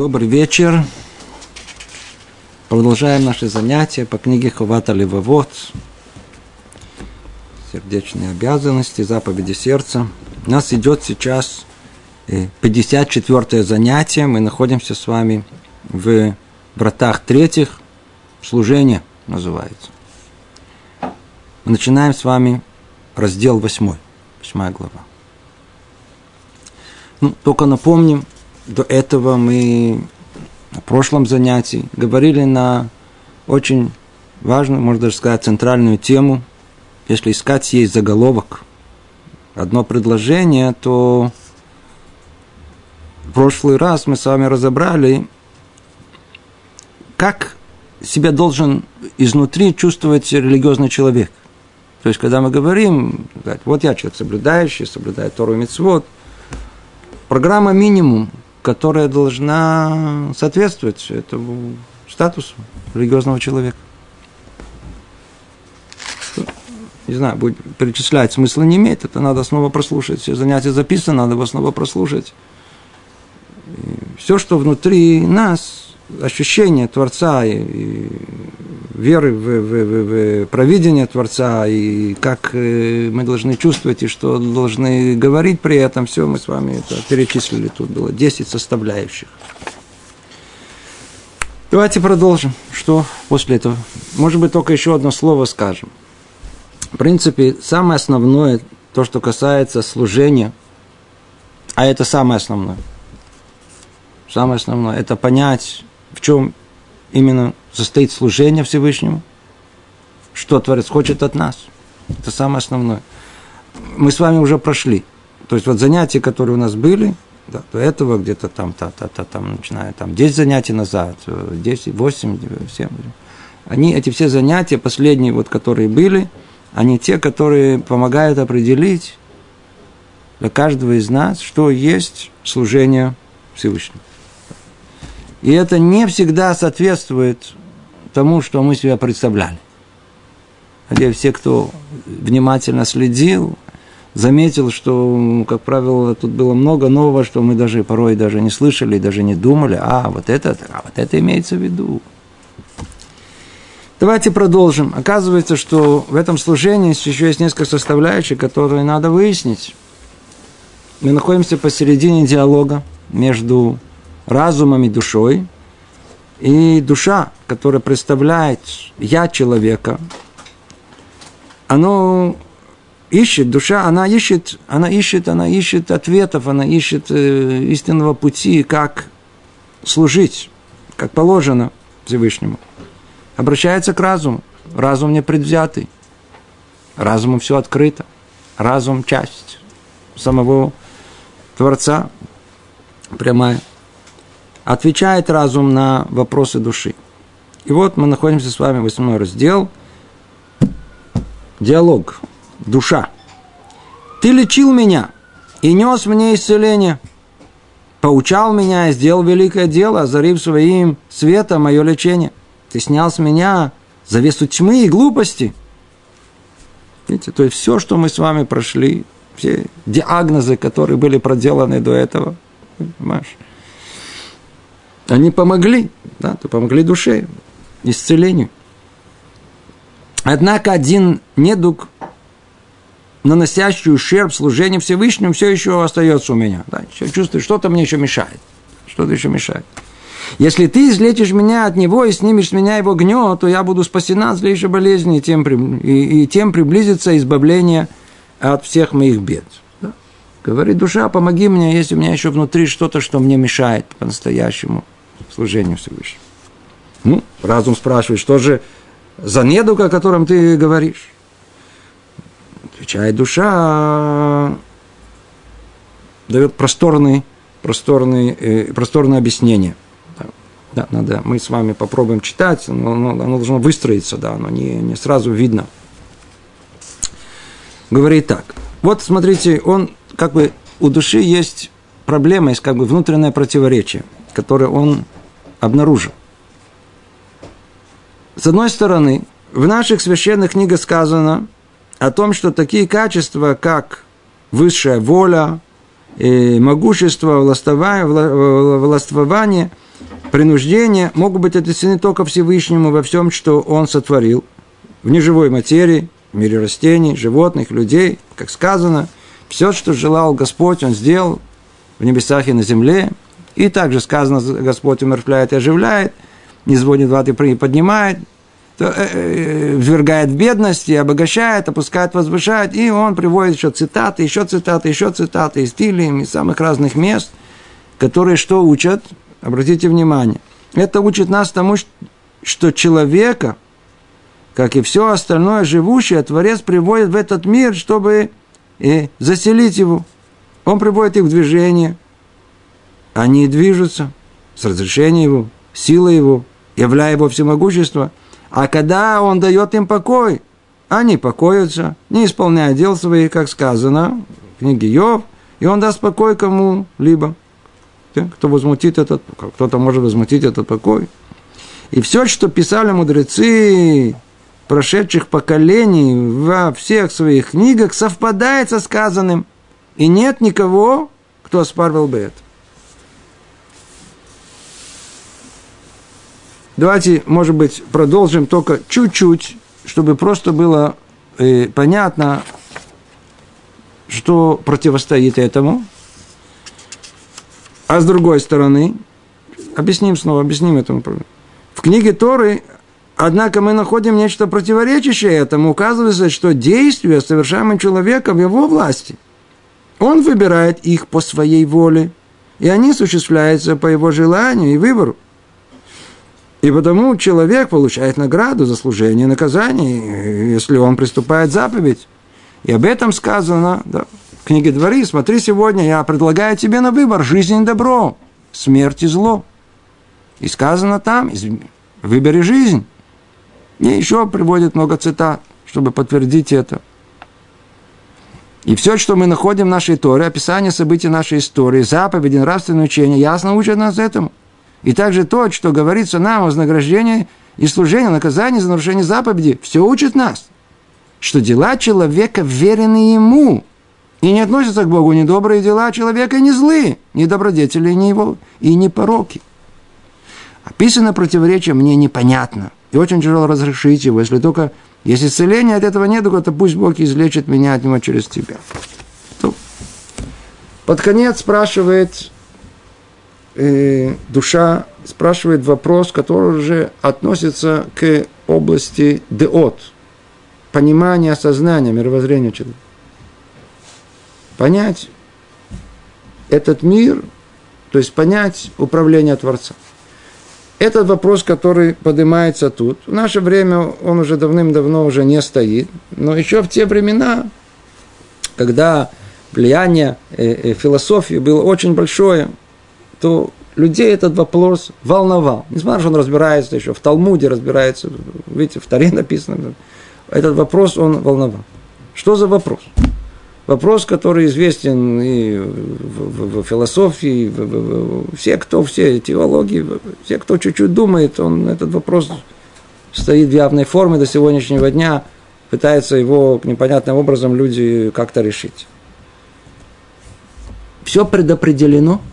Добрый вечер. Продолжаем наши занятия по книге Хувата Левовод. Сердечные обязанности, заповеди сердца. У нас идет сейчас 54 занятие. Мы находимся с вами в вратах третьих. Служение называется. Мы начинаем с вами раздел 8. Восьмая глава. Ну, только напомним, до этого мы на прошлом занятии говорили на очень важную, можно даже сказать, центральную тему. Если искать есть заголовок, одно предложение, то в прошлый раз мы с вами разобрали, как себя должен изнутри чувствовать религиозный человек. То есть, когда мы говорим, вот я человек соблюдающий, соблюдает Тору и Митцвот, программа минимум, которая должна соответствовать этому статусу религиозного человека. Не знаю, будет перечислять, смысла не имеет, это надо снова прослушать. Все занятия записаны, надо его снова прослушать. И все, что внутри нас, ощущение Творца и, и веры в, в, в, в провидение Творца, и как э, мы должны чувствовать, и что должны говорить при этом, все мы с вами это перечислили, тут было 10 составляющих. Давайте продолжим. Что после этого? Может быть, только еще одно слово скажем. В принципе, самое основное, то, что касается служения, а это самое основное. Самое основное – это понять, в чем именно состоит служение Всевышнему, что Творец хочет от нас. Это самое основное. Мы с вами уже прошли. То есть вот занятия, которые у нас были, да, до этого где-то там, та, та, та, там, начиная там 10 занятий назад, 10, 8, 7, они, эти все занятия, последние вот, которые были, они те, которые помогают определить для каждого из нас, что есть служение Всевышнему. И это не всегда соответствует тому, что мы себя представляли. Хотя все, кто внимательно следил, заметил, что, как правило, тут было много нового, что мы даже порой даже не слышали, даже не думали, а вот это, а вот это имеется в виду. Давайте продолжим. Оказывается, что в этом служении еще есть несколько составляющих, которые надо выяснить. Мы находимся посередине диалога между разумом и душой. И душа, которая представляет я человека, оно ищет, душа, она ищет, она ищет, она ищет ответов, она ищет э, истинного пути, как служить, как положено Всевышнему. Обращается к разуму. Разум не предвзятый. Разуму все открыто. Разум – часть самого Творца, прямая отвечает разум на вопросы души. И вот мы находимся с вами в восьмой раздел. Диалог. Душа. Ты лечил меня и нес мне исцеление. Поучал меня и сделал великое дело, озарив своим светом мое лечение. Ты снял с меня завесу тьмы и глупости. Видите, то есть все, что мы с вами прошли, все диагнозы, которые были проделаны до этого, понимаешь, они помогли, да, то помогли душе, исцелению. Однако один недуг, наносящий ущерб служению Всевышнему, все еще остается у меня. Да, чувствую, что-то мне еще мешает. Что-то еще мешает. Если ты излечишь меня от него и снимешь с меня его гнет, то я буду спасена от злейшей болезни и тем, и, и тем приблизится избавление от всех моих бед. Да? Говорит душа, помоги мне, если у меня еще внутри что-то, что мне мешает по-настоящему служению Всевышнему. Ну, разум спрашивает, что же за недуг, о котором ты говоришь? Отвечает душа, дает просторный, просторный, э, просторное объяснение. Да, да, надо, мы с вами попробуем читать, но оно, оно должно выстроиться, да, оно не, не сразу видно. Говорит так. Вот, смотрите, он как бы у души есть проблема, есть как бы внутреннее противоречие, которое он обнаружил. С одной стороны, в наших священных книгах сказано о том, что такие качества, как высшая воля, и могущество, властвование, принуждения могут быть отнесены только Всевышнему во всем, что Он сотворил, в неживой материи, в мире растений, животных, людей, как сказано, все, что желал Господь, Он сделал в небесах и на земле. И также сказано, Господь умершляет и оживляет, не звонит воды и поднимает, э, э, ввергает в бедность и обогащает, опускает, возвышает. И он приводит еще цитаты, еще цитаты, еще цитаты из стилей, из самых разных мест, которые что учат? Обратите внимание. Это учит нас тому, что человека, как и все остальное живущее, Творец приводит в этот мир, чтобы и заселить его. Он приводит их в движение. Они движутся с разрешения его, силой его, являя его всемогущество. А когда он дает им покой, они покоятся, не исполняя дел своих, как сказано в книге Йов, и он даст покой кому-либо. Кто возмутит этот, кто-то может возмутить этот покой. И все, что писали мудрецы прошедших поколений во всех своих книгах, совпадает со сказанным. И нет никого, кто оспаривал бы это. Давайте, может быть, продолжим только чуть-чуть, чтобы просто было э, понятно, что противостоит этому. А с другой стороны, объясним снова, объясним этому. В книге Торы, однако, мы находим нечто противоречащее этому. Указывается, что действия, совершаемые человеком, в его власти. Он выбирает их по своей воле, и они осуществляются по его желанию и выбору. И потому человек получает награду за служение наказания, если он приступает заповедь. И об этом сказано да, в книге Дворы. Смотри, сегодня я предлагаю тебе на выбор жизнь и добро, смерть и зло. И сказано там, выбери жизнь. И еще приводит много цитат, чтобы подтвердить это. И все, что мы находим в нашей Торе, описание событий нашей истории, заповеди, нравственное учение, ясно учат нас этому. И также то, что говорится нам о вознаграждении и служении, наказании за нарушение заповеди, все учит нас, что дела человека верены ему. И не относятся к Богу ни добрые дела человека, ни злые, ни добродетели, ни его, и ни пороки. Описано противоречие мне непонятно. И очень тяжело разрешить его, если только, если исцеления от этого нет, то пусть Бог излечит меня от него через тебя. Под конец спрашивает э, душа спрашивает вопрос, который уже относится к области деот, понимания, осознания, мировоззрения человека. Понять этот мир, то есть понять управление Творца. Этот вопрос, который поднимается тут, в наше время он уже давным-давно уже не стоит, но еще в те времена, когда влияние э, э, философии было очень большое, то людей этот вопрос волновал. Несмотря, что он разбирается еще, в Талмуде разбирается, видите, в Таре написано, этот вопрос он волновал. Что за вопрос? Вопрос, который известен и в, в, в философии, в, в, в, все, кто, все теологии, все, кто чуть-чуть думает, он этот вопрос стоит в явной форме до сегодняшнего дня, пытаются его непонятным образом люди как-то решить. Все предопределено –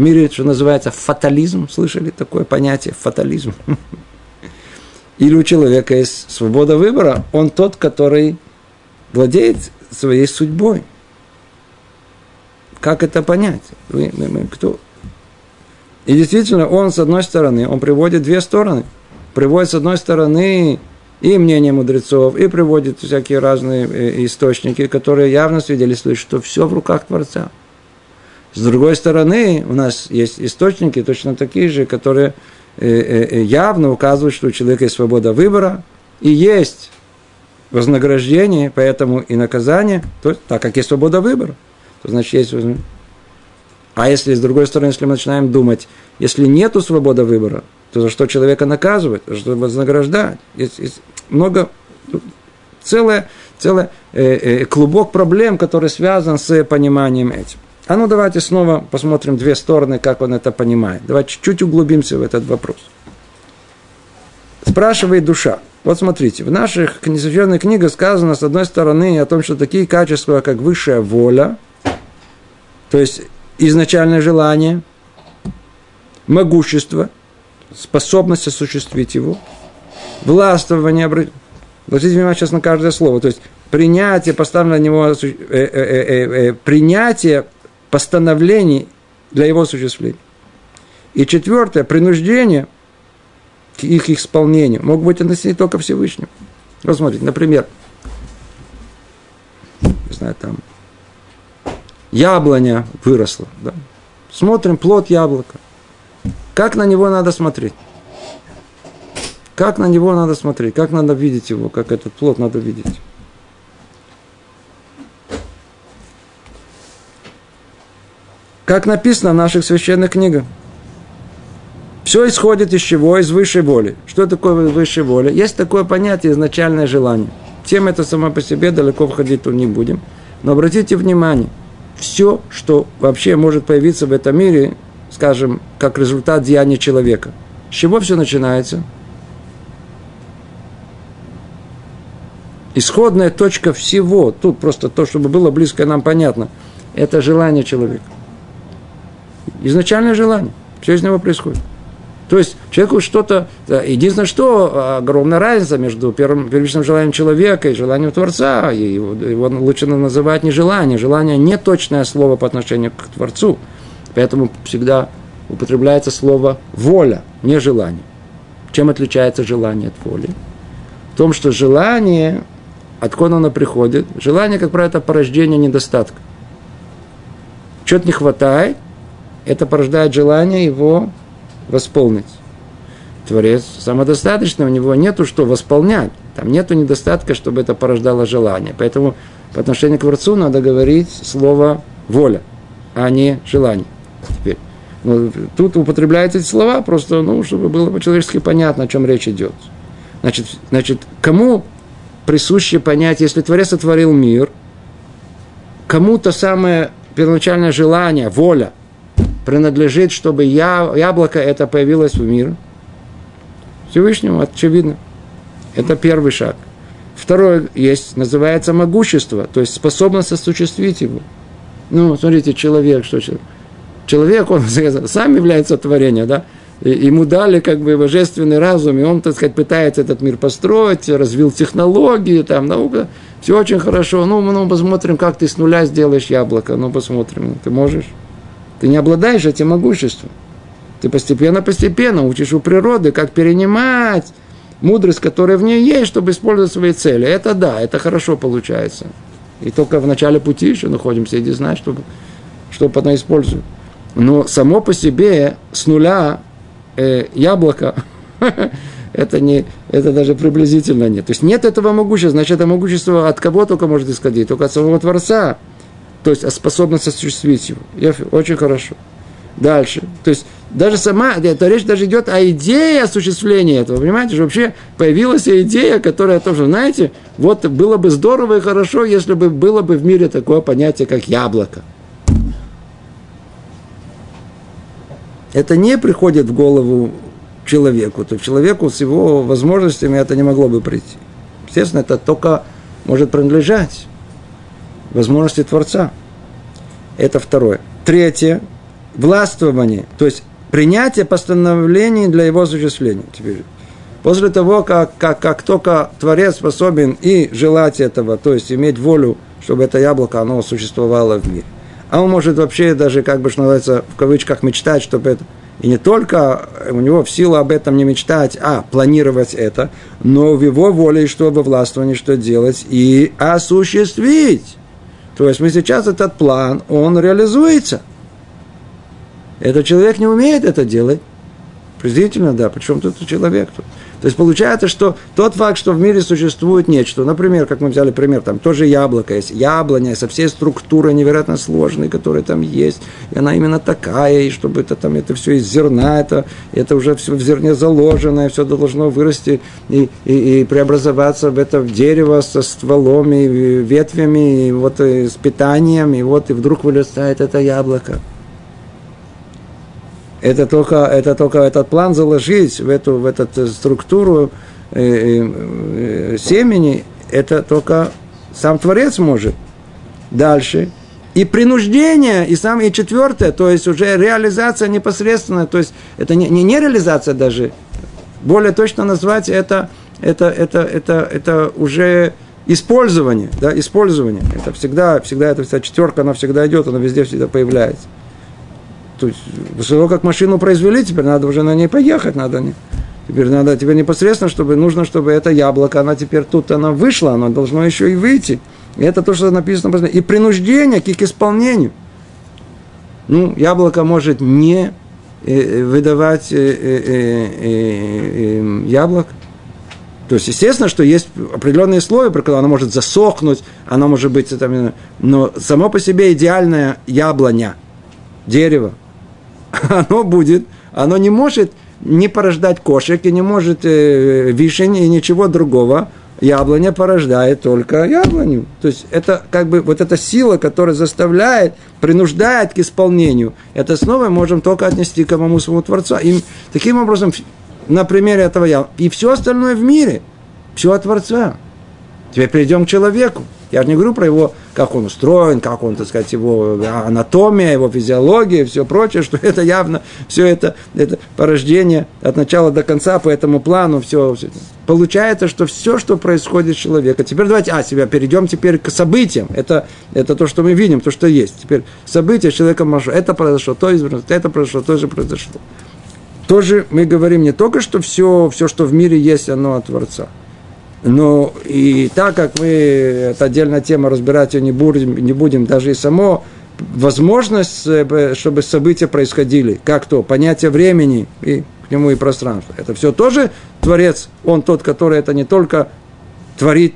в мире, что называется, фатализм. Слышали такое понятие? Фатализм. Или у человека есть свобода выбора, он тот, который владеет своей судьбой. Как это понять? Кто? И действительно, он, с одной стороны, он приводит две стороны. Приводит, с одной стороны, и мнение мудрецов, и приводит всякие разные э, источники, которые явно свидетельствуют, что все в руках Творца. С другой стороны, у нас есть источники точно такие же, которые э, э, э, явно указывают, что у человека есть свобода выбора и есть вознаграждение, поэтому и наказание, то, так как есть свобода выбора, то значит есть А если с другой стороны, если мы начинаем думать, если нет свободы выбора, то за что человека наказывать, за что вознаграждать? Есть, есть много, целое, целое э, э, клубок проблем, который связан с пониманием этим. А ну давайте снова посмотрим две стороны, как он это понимает. Давайте чуть-чуть углубимся в этот вопрос. Спрашивает душа. Вот смотрите, в наших священных книгах сказано, с одной стороны, о том, что такие качества, как высшая воля, то есть изначальное желание, могущество, способность осуществить его, властвование, обратите внимание сейчас на каждое слово, то есть принятие, поставлено на него, э, э, э, принятие постановлений для его осуществления. И четвертое, принуждение к их исполнению могут быть относительно только Всевышнему. Вот смотрите, например, не знаю, там, яблоня выросла, да? Смотрим плод яблока. Как на него надо смотреть? Как на него надо смотреть? Как надо видеть его? Как этот плод надо видеть? Как написано в наших священных книгах. Все исходит из чего? Из высшей воли. Что такое высшая воля? Есть такое понятие изначальное желание. Тем это само по себе далеко входить тут не будем. Но обратите внимание, все, что вообще может появиться в этом мире, скажем, как результат деяния человека. С чего все начинается? Исходная точка всего, тут просто то, чтобы было близко нам понятно, это желание человека. Изначальное желание. Все из него происходит. То есть человеку что-то... Единственное, что огромная разница между первым, первичным желанием человека и желанием Творца. И его, его лучше называть не желание. Желание не точное слово по отношению к Творцу. Поэтому всегда употребляется слово воля, не желание. Чем отличается желание от воли? В том, что желание, откуда оно приходит, желание, как правило, это порождение недостатка. Чего-то не хватает, это порождает желание его восполнить. Творец самодостаточный, у него нету что восполнять. Там нету недостатка, чтобы это порождало желание. Поэтому по отношению к Творцу надо говорить слово воля, а не желание. Теперь. Ну, тут употребляются эти слова, просто, ну, чтобы было по-человечески понятно, о чем речь идет. Значит, значит, кому присуще понять, если Творец сотворил мир, кому то самое первоначальное желание, воля – принадлежит, чтобы я, яблоко это появилось в мир. Всевышнему, очевидно. Это первый шаг. Второе есть, называется могущество, то есть способность осуществить его. Ну, смотрите, человек, что человек? Человек, он сам является творением, да? Ему дали как бы божественный разум, и он, так сказать, пытается этот мир построить, развил технологии, там, наука, все очень хорошо. Ну, ну, посмотрим, как ты с нуля сделаешь яблоко, ну, посмотрим, ты можешь? Ты не обладаешь этим могуществом. Ты постепенно-постепенно учишь у природы, как перенимать мудрость, которая в ней есть, чтобы использовать свои цели. Это да, это хорошо получается. И только в начале пути еще находимся, иди знать, что, что потом используем. Но само по себе с нуля э, яблоко, это, не, это даже приблизительно нет. То есть нет этого могущества, значит, это могущество от кого только может исходить? Только от самого Творца то есть способность осуществить его. Очень хорошо. Дальше. То есть даже сама, эта речь даже идет о идее осуществления этого. Понимаете, что вообще появилась идея, которая тоже, знаете, вот было бы здорово и хорошо, если бы было бы в мире такое понятие, как яблоко. Это не приходит в голову человеку. То человеку с его возможностями это не могло бы прийти. Естественно, это только может принадлежать возможности Творца. Это второе. Третье. Властвование. То есть принятие постановлений для его осуществления. Теперь, после того, как, как, как только Творец способен и желать этого, то есть иметь волю, чтобы это яблоко, оно существовало в мире. А он может вообще даже, как бы, что называется, в кавычках мечтать, чтобы это... И не только у него в силу об этом не мечтать, а планировать это, но в его воле, чтобы властвование, что делать, и осуществить. То есть мы сейчас этот план, он реализуется. Этот человек не умеет это делать. Признательно, да, причем тут человек. Тут. То есть получается, что тот факт, что в мире существует нечто, например, как мы взяли пример, там тоже яблоко есть, яблоня со всей структурой невероятно сложной, которая там есть, и она именно такая, и чтобы это там, это все из зерна, это, это уже все в зерне заложено, и все должно вырасти и, и, и преобразоваться в это в дерево со стволом и ветвями, и вот и с питанием, и вот и вдруг вылезает это яблоко это только, это только этот план заложить в эту, в эту структуру э, э, семени, это только сам Творец может. Дальше. И принуждение, и самое четвертое, то есть уже реализация непосредственная, то есть это не, не, не реализация даже, более точно назвать это, это, это, это, это уже использование, да, использование. Это всегда, всегда эта вся четверка, она всегда идет, она везде всегда появляется. То есть, после того, как машину произвели, теперь надо уже на ней поехать, надо не, Теперь надо теперь непосредственно, чтобы нужно, чтобы это яблоко, она теперь тут она вышла, оно должно еще и выйти. И это то, что написано. И принуждение к их исполнению. Ну, яблоко может не э, выдавать э, э, яблок. То есть, естественно, что есть определенные слои, про которые оно может засохнуть, оно может быть, там, но само по себе идеальное яблоня, дерево, оно будет, оно не может не порождать кошек и не может э, вишень и ничего другого. Яблоня порождает только яблоню. То есть это как бы вот эта сила, которая заставляет, принуждает к исполнению. Это снова можем только отнести к самому своему Творцу. И таким образом, на примере этого я. И все остальное в мире, все от Творца. Теперь перейдем к человеку. Я же не говорю про его, как он устроен, как он, так сказать, его анатомия, его физиология, все прочее, что это явно, все это, это порождение от начала до конца по этому плану, все, все. Получается, что все, что происходит с человеком. Теперь давайте, а, себя перейдем теперь к событиям. Это, это то, что мы видим, то, что есть. Теперь события с человеком Это произошло, то изменилось, это произошло, то же произошло. Тоже мы говорим не только, что все, все, что в мире есть, оно от Творца – но и так как мы, это отдельная тема, разбирать ее не будем, не будем даже и само, возможность, э, чтобы события происходили, как то, понятие времени и к нему и пространства. Это все тоже Творец, он тот, который это не только творит,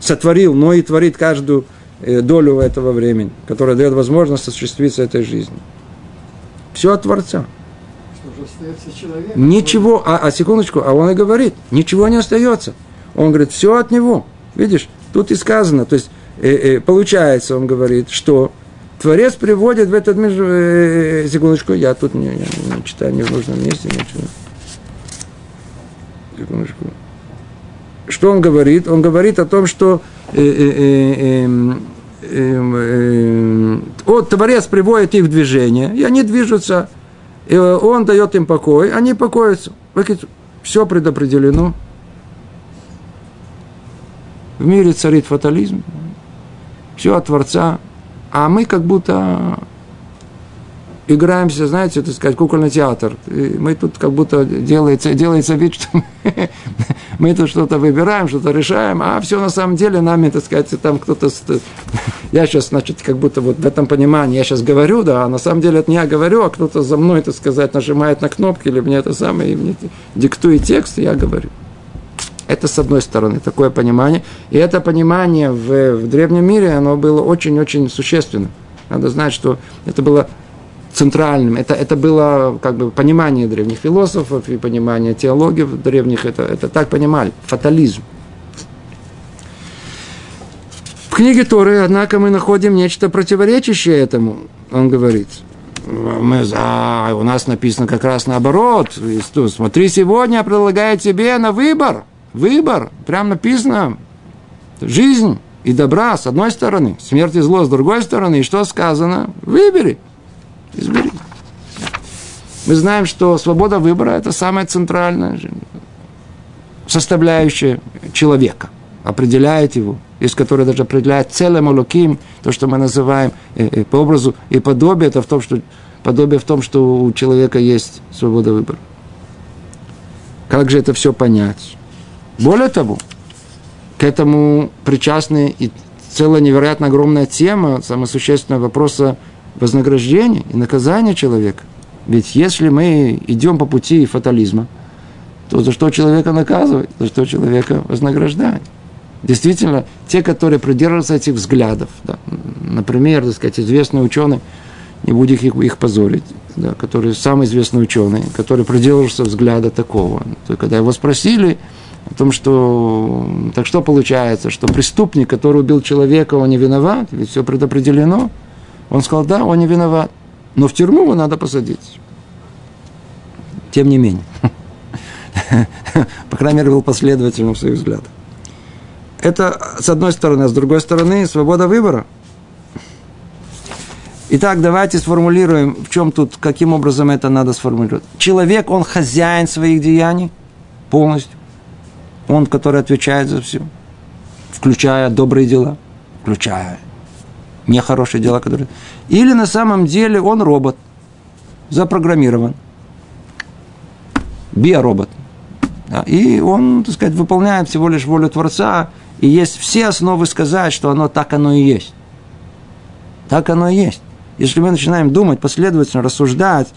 сотворил, но и творит каждую э, долю этого времени, которая дает возможность осуществиться этой жизни. Все от Творца. Ничего, а, а секундочку, а он и говорит, ничего не остается. Он говорит, все от него. Видишь, тут и сказано. То есть, э, э, получается, он говорит, что Творец приводит в этот мир... Э, э секундочку, я тут не, не, не читаю не в нужном месте. Ничего. Секундочку. Что он говорит? Он говорит о том, что э, э, э, э, э, Творец приводит их в движение, и они движутся, и он дает им покой, они покоятся. Все предопределено. В мире царит фатализм, все от Творца, а мы как будто играемся, знаете, так сказать, кукольный театр. И мы тут как будто делается, делается вид, что мы, тут что-то выбираем, что-то решаем, а все на самом деле нами, так сказать, там кто-то... Я сейчас, значит, как будто вот в этом понимании, я сейчас говорю, да, а на самом деле это не я говорю, а кто-то за мной, так сказать, нажимает на кнопки, или мне это самое, и мне диктует текст, и я говорю. Это с одной стороны, такое понимание. И это понимание в, в древнем мире, оно было очень-очень существенным. Надо знать, что это было центральным. Это, это было как бы понимание древних философов и понимание теологии древних. Это, это так понимали. Фатализм. В книге Торы, однако, мы находим нечто противоречащее этому. Он говорит, мы, а, у нас написано как раз наоборот. Смотри, сегодня предлагаю тебе на выбор – Выбор, прям написано, жизнь и добра с одной стороны, смерть и зло с другой стороны. И что сказано? Выбери, избери. Мы знаем, что свобода выбора – это самая центральная составляющая человека, определяет его, из которой даже определяет целым Алуким, то, что мы называем э, э, по образу и подобие, это в том, что подобие в том, что у человека есть свобода выбора. Как же это все понять? Более того, к этому причастны и целая невероятно огромная тема, самая существенная вопроса вознаграждения и наказания человека. Ведь если мы идем по пути фатализма, то за что человека наказывать, за что человека вознаграждать? Действительно, те, которые придерживаются этих взглядов, да, например, так сказать, известный ученый, не будем их, их позорить, да, который самый известный ученый, который придерживался взгляда такого. То, когда его спросили, о том, что так что получается, что преступник, который убил человека, он не виноват, ведь все предопределено. Он сказал, да, он не виноват, но в тюрьму его надо посадить. Тем не менее. По крайней мере, был последовательным в своих взглядах. Это с одной стороны, а с другой стороны свобода выбора. Итак, давайте сформулируем, в чем тут, каким образом это надо сформулировать. Человек, он хозяин своих деяний полностью. Он, который отвечает за все, включая добрые дела, включая нехорошие дела, которые... Или на самом деле он робот, запрограммирован. Биоробот. Да, и он, так сказать, выполняет всего лишь волю Творца, и есть все основы сказать, что оно так оно и есть. Так оно и есть. Если мы начинаем думать, последовательно рассуждать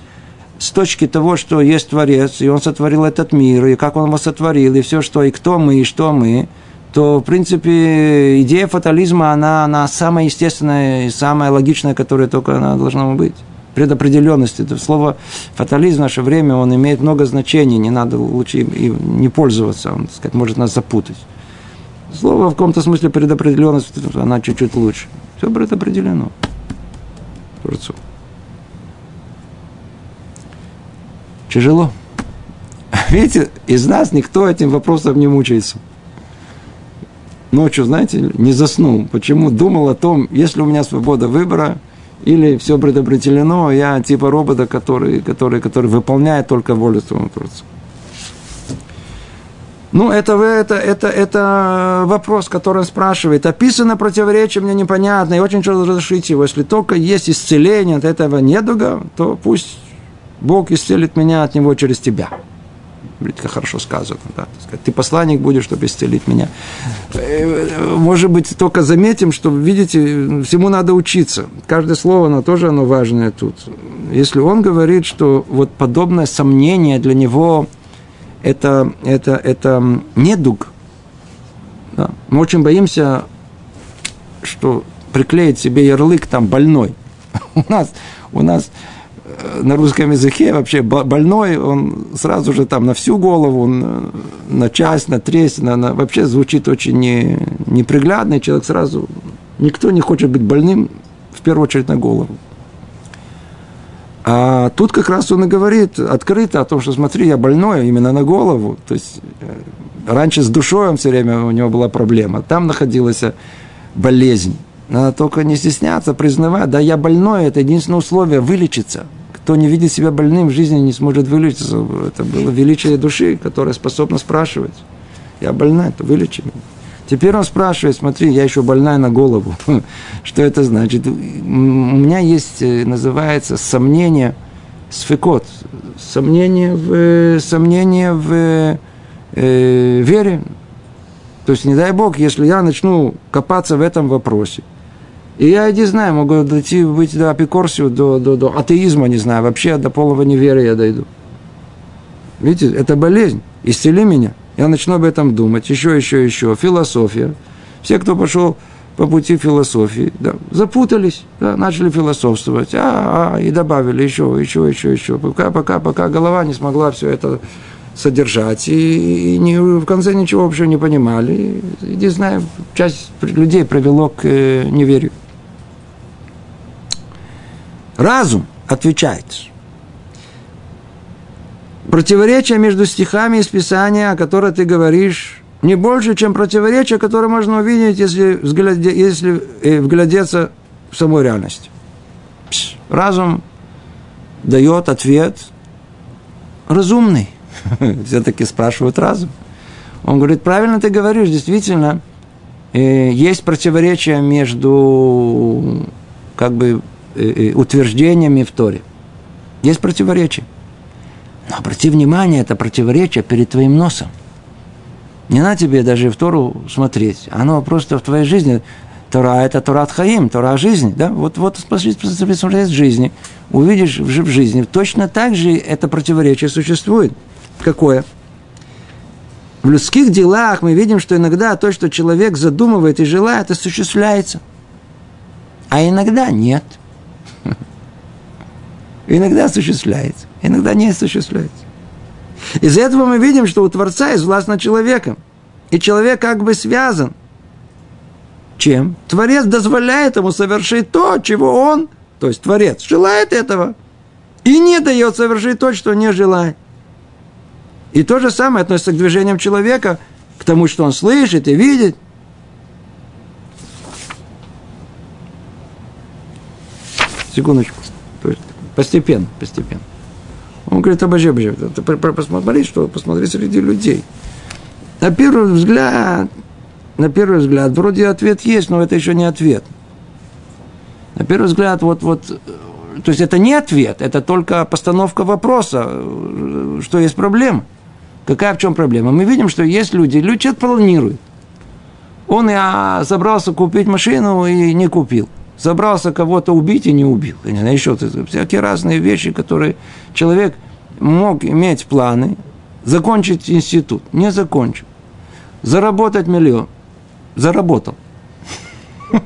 с точки того, что есть Творец, и Он сотворил этот мир, и как Он его сотворил, и все, что, и кто мы, и что мы, то, в принципе, идея фатализма, она, она самая естественная и самая логичная, которая только она должна быть. Предопределенность. Это слово фатализм в наше время, он имеет много значений, не надо лучше им не пользоваться, он, так сказать, может нас запутать. Слово в каком-то смысле предопределенность, она чуть-чуть лучше. Все предопределено. Творцу. Тяжело. Видите, из нас никто этим вопросом не мучается. Ночью, знаете, не заснул. Почему? Думал о том, есть ли у меня свобода выбора, или все предопределено, я типа робота, который, который, который выполняет только волю своего Творца. Ну, это, это, это, это вопрос, который спрашивает. Описано противоречие мне непонятно, и очень трудно разрешить его. Если только есть исцеление от этого недуга, то пусть Бог исцелит меня от него через тебя. Как хорошо сказано. Да? Ты посланник будешь, чтобы исцелить меня. Э, может быть, только заметим, что, видите, всему надо учиться. Каждое слово, оно тоже оно важное тут. Если он говорит, что вот подобное сомнение для него – это, это, это недуг. Да. Мы очень боимся, что приклеить себе ярлык там больной. У нас, у нас на русском языке вообще больной, он сразу же там на всю голову, на часть, на треть, на, на, вообще звучит очень не, неприглядно, человек сразу, никто не хочет быть больным, в первую очередь на голову. А тут как раз он и говорит открыто о том, что смотри, я больной именно на голову. То есть э, раньше с душой он все время у него была проблема. Там находилась болезнь. Надо только не стесняться, признавать, да, я больной, это единственное условие вылечиться. Кто не видит себя больным в жизни, не сможет вылечиться. Это было величие души, которая способна спрашивать. Я больна, то вылечи меня. Теперь он спрашивает, смотри, я еще больная на голову. Что это значит? У меня есть, э, называется, сомнение, сфикот, сомнение в, сомнение в э, вере. То есть, не дай Бог, если я начну копаться в этом вопросе, и я не знаю, могу дойти, быть до апикорсию, до, до, до атеизма, не знаю, вообще до полного неверия я дойду. Видите, это болезнь. Исцели меня я начну об этом думать, еще, еще, еще, философия. Все, кто пошел по пути философии, да, запутались, да, начали философствовать, а, а, и добавили еще, еще, еще, еще, пока, пока, пока голова не смогла все это содержать, и, и не, в конце ничего вообще не понимали. И, не знаю, часть людей привело к э, неверию. Разум отвечает – противоречие между стихами из Писания, о которых ты говоришь, не больше, чем противоречие, которое можно увидеть, если, взгляде, если э, вглядеться в саму реальность. Пс, разум дает ответ разумный. Все-таки спрашивают разум. Он говорит, правильно ты говоришь, действительно, э, есть противоречие между как бы утверждениями в Торе. Есть противоречие. Но обрати внимание, это противоречие перед твоим носом. Не надо тебе даже в Тору смотреть. Оно просто в твоей жизни. Тора – это Тора от Хаим, Тора жизни. Да? Вот, вот посмотреть жизни, увидишь в жизни. Точно так же это противоречие существует. Какое? В людских делах мы видим, что иногда то, что человек задумывает и желает, осуществляется. А иногда нет. Иногда осуществляется иногда не осуществляется. Из этого мы видим, что у Творца есть власть над человеком. И человек как бы связан. Чем? Творец дозволяет ему совершить то, чего он, то есть Творец, желает этого. И не дает совершить то, что не желает. И то же самое относится к движениям человека, к тому, что он слышит и видит. секундочку. Постепенно, постепенно. Он говорит, обожди, обожди, посмотри, что, посмотри среди людей. На первый взгляд, на первый взгляд, вроде ответ есть, но это еще не ответ. На первый взгляд, вот, вот, то есть это не ответ, это только постановка вопроса, что есть проблема. Какая в чем проблема? Мы видим, что есть люди, люди что-то планируют. Он я собрался купить машину и не купил. Собрался кого-то убить и не убил. Еще всякие разные вещи, которые человек мог иметь планы, закончить институт, не закончил. Заработать миллион. Заработал.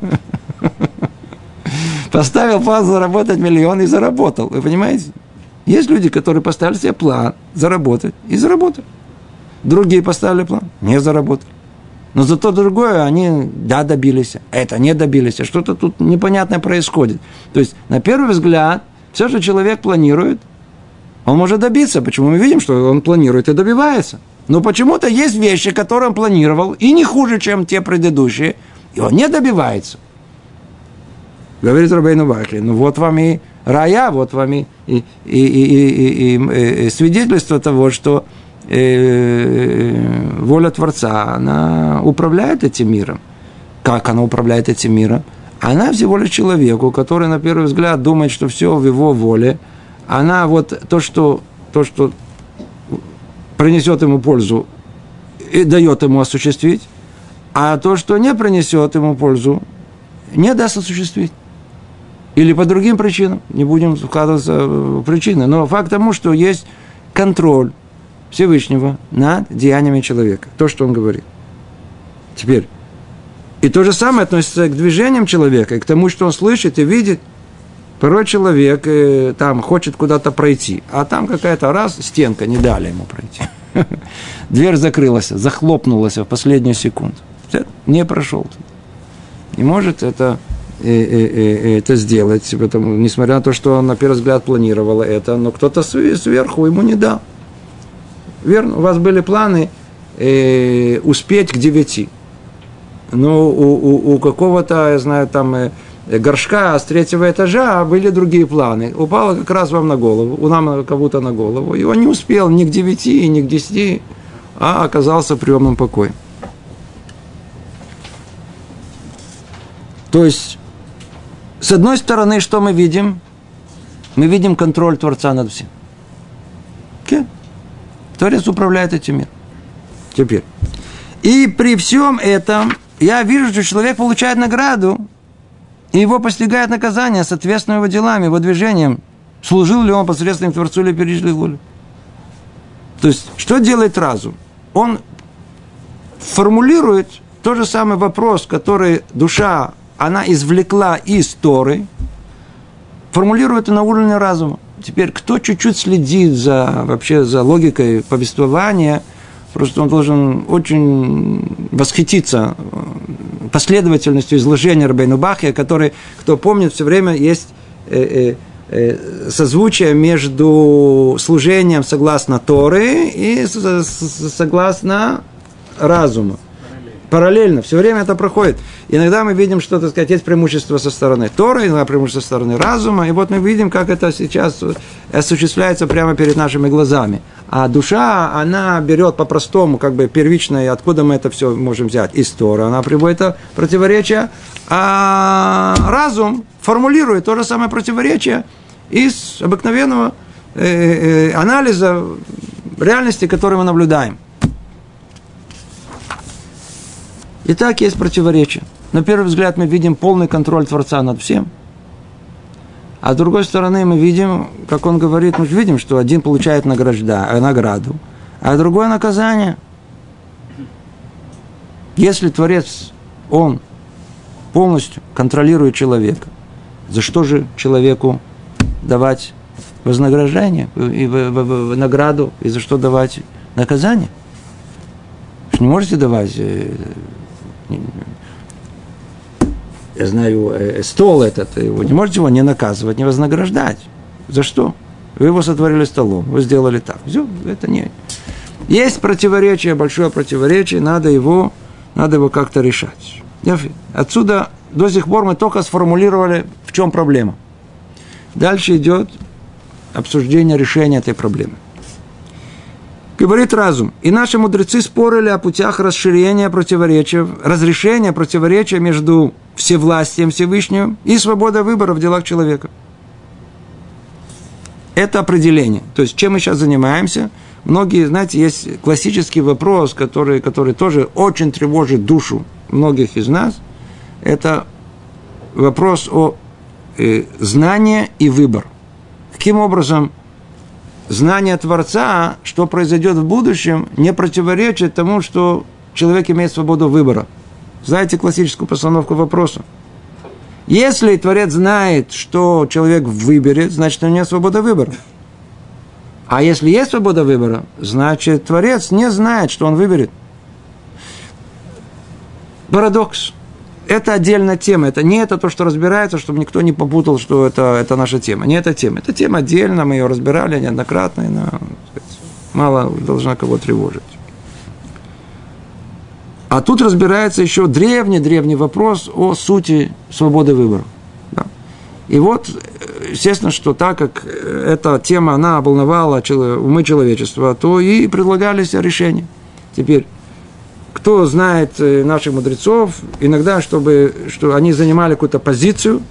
Поставил план заработать миллион и заработал. Вы понимаете? Есть люди, которые поставили себе план заработать и заработали. Другие поставили план, не заработали. Но зато другое, они, да, добились, это не добились, а что-то тут непонятное происходит. То есть, на первый взгляд, все, что человек планирует, он может добиться. Почему мы видим, что он планирует и добивается? Но почему-то есть вещи, которые он планировал, и не хуже, чем те предыдущие, и он не добивается. Говорит Рабейну Бахли, ну вот вам и рая, вот вам и, и, и, и, и, и свидетельство того, что э, воля Творца, она управляет этим миром. Как она управляет этим миром? Она всего лишь человеку, который на первый взгляд думает, что все в его воле. Она вот то, что, то, что принесет ему пользу и дает ему осуществить, а то, что не принесет ему пользу, не даст осуществить. Или по другим причинам, не будем вкладываться в причины. Но факт тому, что есть контроль Всевышнего над деяниями человека. То, что он говорит. Теперь. И то же самое относится к движениям человека, и к тому, что он слышит и видит. Порой человек э, там хочет куда-то пройти, а там какая-то раз стенка не дали ему пройти. Дверь закрылась, захлопнулась в последнюю секунду. Не прошел. Не может это, э, э, э, это сделать, потому, несмотря на то, что он на первый взгляд планировал это, но кто-то сверху ему не дал. Верно, у вас были планы э, успеть к девяти. Но у, у, у какого-то, я знаю, там э, горшка с третьего этажа были другие планы. Упало как раз вам на голову, у нам кого-то на голову. И он не успел ни к девяти, ни к десяти, а оказался в приемном покое. То есть, с одной стороны, что мы видим? Мы видим контроль Творца над всем. Творец управляет этим миром. Теперь. И при всем этом я вижу, что человек получает награду, и его постигает наказание, соответственно его делам, его движением. Служил ли он посредством Творцу или пережили волю. То есть, что делает разум? Он формулирует тот же самый вопрос, который душа, она извлекла из Торы, формулирует на уровне разума. Теперь, кто чуть-чуть следит за, вообще за логикой повествования, просто он должен очень восхититься э, последовательностью изложения Рабейну Бахия, который, кто помнит, все время есть э, э, созвучие между служением согласно Торы и согласно разуму параллельно, все время это проходит. Иногда мы видим, что, так сказать, есть преимущество со стороны Тора, иногда преимущество со стороны разума, и вот мы видим, как это сейчас осуществляется прямо перед нашими глазами. А душа, она берет по-простому, как бы первичное, откуда мы это все можем взять? Из Тора. Она приводит это противоречие, а разум формулирует то же самое противоречие из обыкновенного э, э, анализа реальности, которую мы наблюдаем. Итак, есть противоречие. На первый взгляд мы видим полный контроль Творца над всем. А с другой стороны мы видим, как он говорит, мы видим, что один получает награжда, э, награду, а другое наказание. Если Творец, он полностью контролирует человека, за что же человеку давать вознаграждение и награду, и за что давать наказание? Вы не можете давать э, я знаю, э, стол этот, вы не можете его не наказывать, не вознаграждать. За что? Вы его сотворили столом, вы сделали так. Все, это не... Есть противоречие, большое противоречие, надо его, надо его как-то решать. Отсюда до сих пор мы только сформулировали, в чем проблема. Дальше идет обсуждение решения этой проблемы. Говорит разум. И наши мудрецы спорили о путях расширения противоречия, разрешения противоречия между всевластием Всевышнего и свободой выбора в делах человека. Это определение. То есть, чем мы сейчас занимаемся? Многие, знаете, есть классический вопрос, который, который тоже очень тревожит душу многих из нас. Это вопрос о э, знании и выбор. Каким образом знание Творца, что произойдет в будущем, не противоречит тому, что человек имеет свободу выбора. Знаете классическую постановку вопроса? Если Творец знает, что человек выберет, значит, у него свобода выбора. А если есть свобода выбора, значит, Творец не знает, что он выберет. Парадокс. Это отдельная тема. Это не это то, что разбирается, чтобы никто не попутал, что это, это наша тема. Не эта тема. Это тема отдельно, мы ее разбирали неоднократно, и она мало должна кого тревожить. А тут разбирается еще древний-древний вопрос о сути свободы выбора. Да. И вот, естественно, что так как эта тема, она волновала умы человечества, то и предлагались решения. Теперь, кто знает э, наших мудрецов, иногда, чтобы, что они занимали какую-то позицию,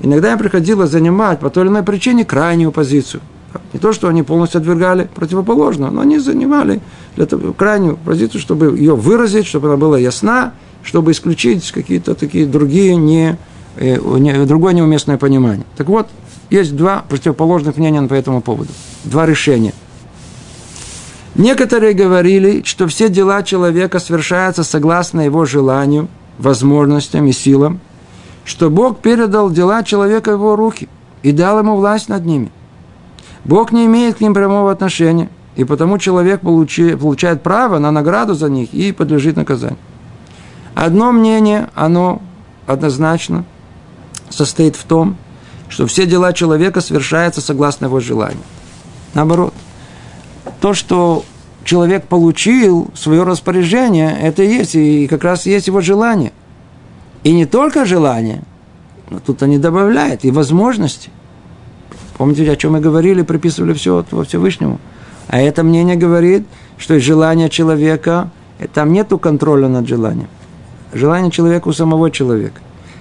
иногда им приходилось занимать по той или иной причине крайнюю позицию. Не то, что они полностью отвергали противоположную, но они занимали для того, крайнюю позицию, чтобы ее выразить, чтобы она была ясна, чтобы исключить какие-то такие другие не, э, не, другое неуместное понимание. Так вот, есть два противоположных мнения по этому поводу. Два решения – Некоторые говорили, что все дела человека совершаются согласно его желанию, возможностям и силам, что Бог передал дела человека в его руки и дал ему власть над ними. Бог не имеет к ним прямого отношения, и потому человек получи, получает право на награду за них и подлежит наказанию. Одно мнение, оно однозначно состоит в том, что все дела человека совершаются согласно его желанию. Наоборот – то, что человек получил свое распоряжение, это есть, и как раз есть его желание. И не только желание, но тут они добавляют и возможности. Помните, о чем мы говорили, приписывали все во Всевышнему. А это мнение говорит, что желание человека, там нету контроля над желанием. Желание человека у самого человека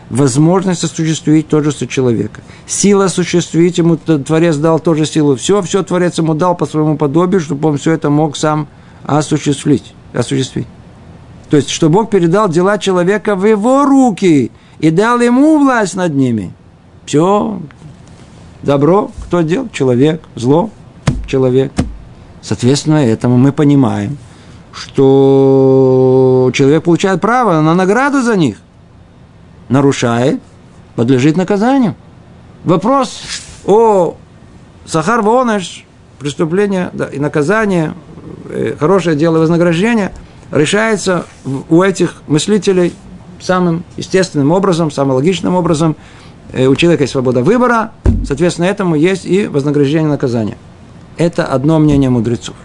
возможность осуществить тоже что человека. Сила осуществить ему Творец дал тоже силу. Все, все Творец ему дал по своему подобию, чтобы он все это мог сам осуществить. осуществить. То есть, что Бог передал дела человека в его руки и дал ему власть над ними. Все. Добро кто делал? Человек. Зло? Человек. Соответственно, этому мы понимаем, что человек получает право на награду за них нарушает, подлежит наказанию. Вопрос о Сахар Вонеш, преступление да, и наказание, э, хорошее дело и вознаграждение решается у этих мыслителей самым естественным образом, самым логичным образом. Э, у человека есть свобода выбора, соответственно, этому есть и вознаграждение наказания. Это одно мнение мудрецов.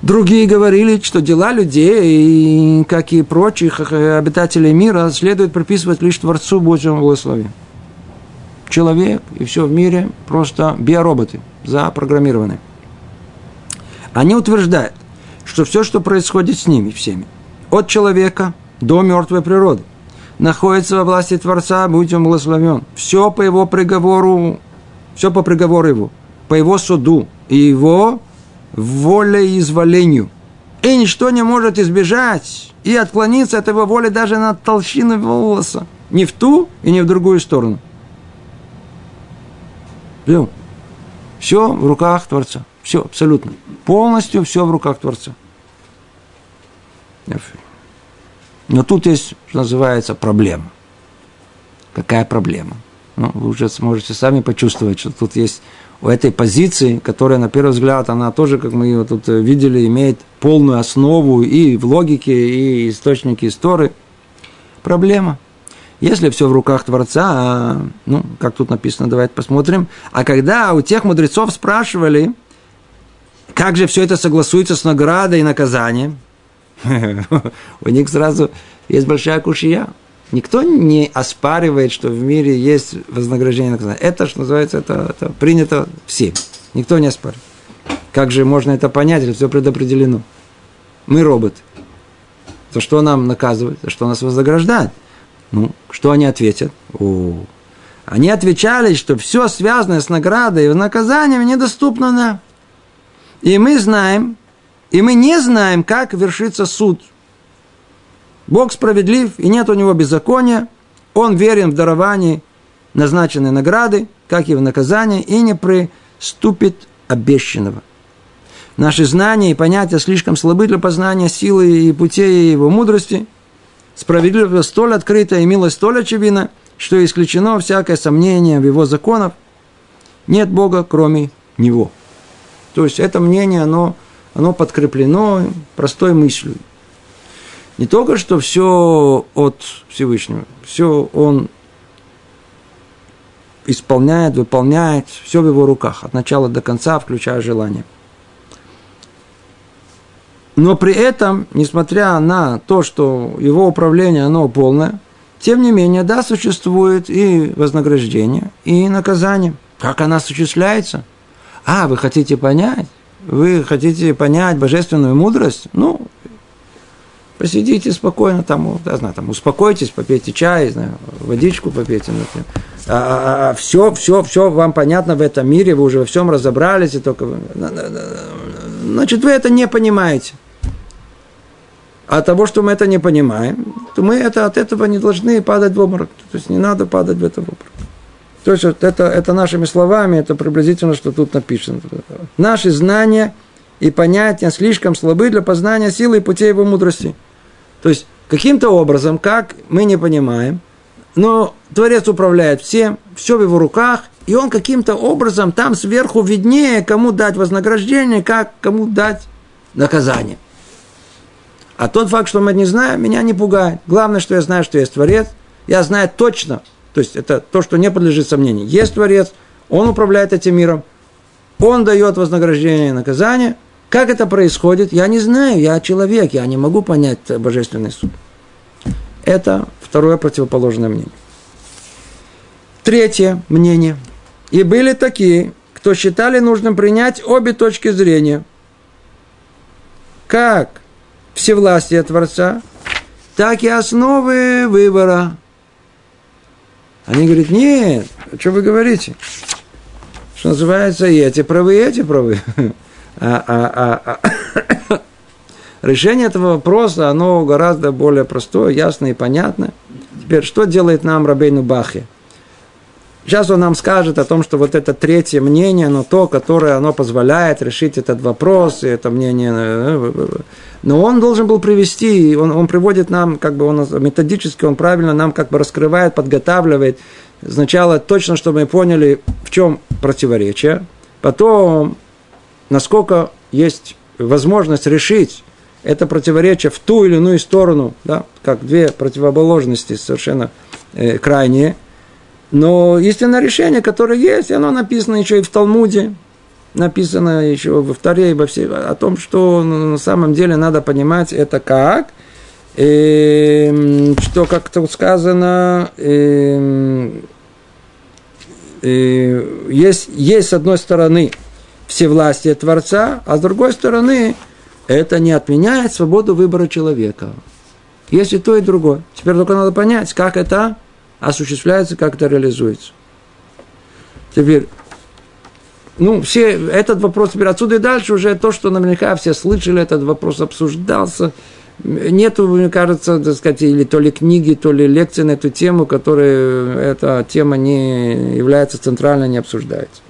Другие говорили, что дела людей, как и прочих обитателей мира, следует приписывать лишь Творцу Божьему благословению. Человек и все в мире просто биороботы, запрограммированы. Они утверждают, что все, что происходит с ними всеми, от человека до мертвой природы, находится во власти Творца, будь он благословен. Все по его приговору, все по приговору его, по его суду и его волеизволению. И ничто не может избежать и отклониться от его воли даже на толщину волоса. Ни в ту и ни в другую сторону. Все. Все в руках Творца. Все, абсолютно. Полностью все в руках Творца. Но тут есть, что называется, проблема. Какая проблема? Ну, вы уже сможете сами почувствовать, что тут есть у этой позиции, которая, на первый взгляд, она тоже, как мы ее тут э, видели, имеет полную основу и в логике, и источники истории. Проблема. Если все в руках Творца, а, ну, как тут написано, давайте посмотрим. А когда у тех мудрецов спрашивали, как же все это согласуется с наградой и наказанием, у них сразу есть большая кушия. Никто не оспаривает, что в мире есть вознаграждение и наказание. Это, что называется, это, это принято всем. Никто не оспаривает. Как же можно это понять, если все предопределено? Мы роботы. За что нам наказывают? За что нас вознаграждают? Ну, что они ответят? О, они отвечали, что все связанное с наградой и наказанием недоступно нам. И мы знаем, и мы не знаем, как вершится суд. Бог справедлив, и нет у него беззакония. Он верен в даровании назначенной награды, как и в наказании, и не приступит обещанного. Наши знания и понятия слишком слабы для познания силы и путей его мудрости. Справедливость столь открыта и милость столь очевидна, что исключено всякое сомнение в его законах. Нет Бога, кроме него. То есть это мнение, оно, оно подкреплено простой мыслью. Не только, что все от Всевышнего, все он исполняет, выполняет, все в его руках, от начала до конца, включая желание. Но при этом, несмотря на то, что его управление, оно полное, тем не менее, да, существует и вознаграждение, и наказание. Как она осуществляется? А, вы хотите понять? Вы хотите понять божественную мудрость? Ну, посидите спокойно, там, я знаю, там, успокойтесь, попейте чай, знаю, водичку попейте, например. А, а, а все, все, все вам понятно в этом мире, вы уже во всем разобрались, и только значит, вы это не понимаете. А от того, что мы это не понимаем, то мы это, от этого не должны падать в обморок. То есть не надо падать в это в обморок. То есть вот это, это нашими словами, это приблизительно, что тут написано. Наши знания и понятия слишком слабы для познания силы и путей его мудрости. То есть каким-то образом, как мы не понимаем, но Творец управляет всем, все в его руках, и он каким-то образом там сверху виднее, кому дать вознаграждение, как кому дать наказание. А тот факт, что мы не знаем, меня не пугает. Главное, что я знаю, что есть Творец. Я знаю точно, то есть это то, что не подлежит сомнению. Есть Творец, Он управляет этим миром, Он дает вознаграждение и наказание. Как это происходит, я не знаю, я человек, я не могу понять божественный суд. Это второе противоположное мнение. Третье мнение. И были такие, кто считали нужным принять обе точки зрения. Как всевластие Творца, так и основы выбора – они говорят, нет, что вы говорите? Что называется, и эти правы, и эти правы. А, а, а. Решение этого вопроса, оно гораздо более простое, ясное и понятное. Теперь, что делает нам Рабейну Бахи? Сейчас он нам скажет о том, что вот это третье мнение, но то, которое оно позволяет решить этот вопрос, и это мнение... Э, э, э, но он должен был привести, он, он приводит нам, как бы он методически, он правильно нам как бы раскрывает, подготавливает. Сначала точно, чтобы мы поняли, в чем противоречие. Потом, насколько есть возможность решить это противоречие в ту или иную сторону, да, как две противоположности совершенно э, крайние – но истинное решение, которое есть, оно написано еще и в Талмуде, написано еще во вторе, во все, о том, что на самом деле надо понимать это как, и, эм, что как тут сказано, и, эм, и, есть, есть с одной стороны всевластие Творца, а с другой стороны это не отменяет свободу выбора человека. Есть и то, и другое. Теперь только надо понять, как это осуществляется, как это реализуется. Теперь, ну, все, этот вопрос теперь отсюда и дальше уже то, что наверняка все слышали, этот вопрос обсуждался. Нету, мне кажется, так сказать, или то ли книги, то ли лекции на эту тему, которая эта тема не является центральной, не обсуждается.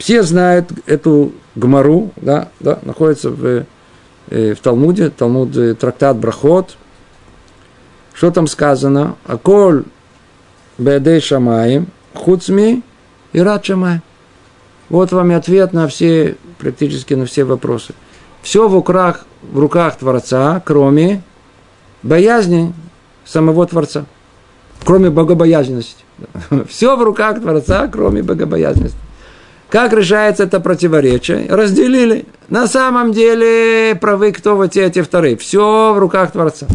Все знают эту гмару, да, да, находится в, э, в Талмуде, Талмуд, э, трактат Брахот. Что там сказано? Аколь Бедей Шамаем, Хуцми и Рад Шамаем. Вот вам и ответ на все, практически на все вопросы. Все в руках, в руках Творца, кроме боязни самого Творца. Кроме богобоязненности. Все в руках Творца, кроме богобоязненности. Как решается это противоречие? Разделили. На самом деле правы кто вот те, эти вторые. Все в руках Творца.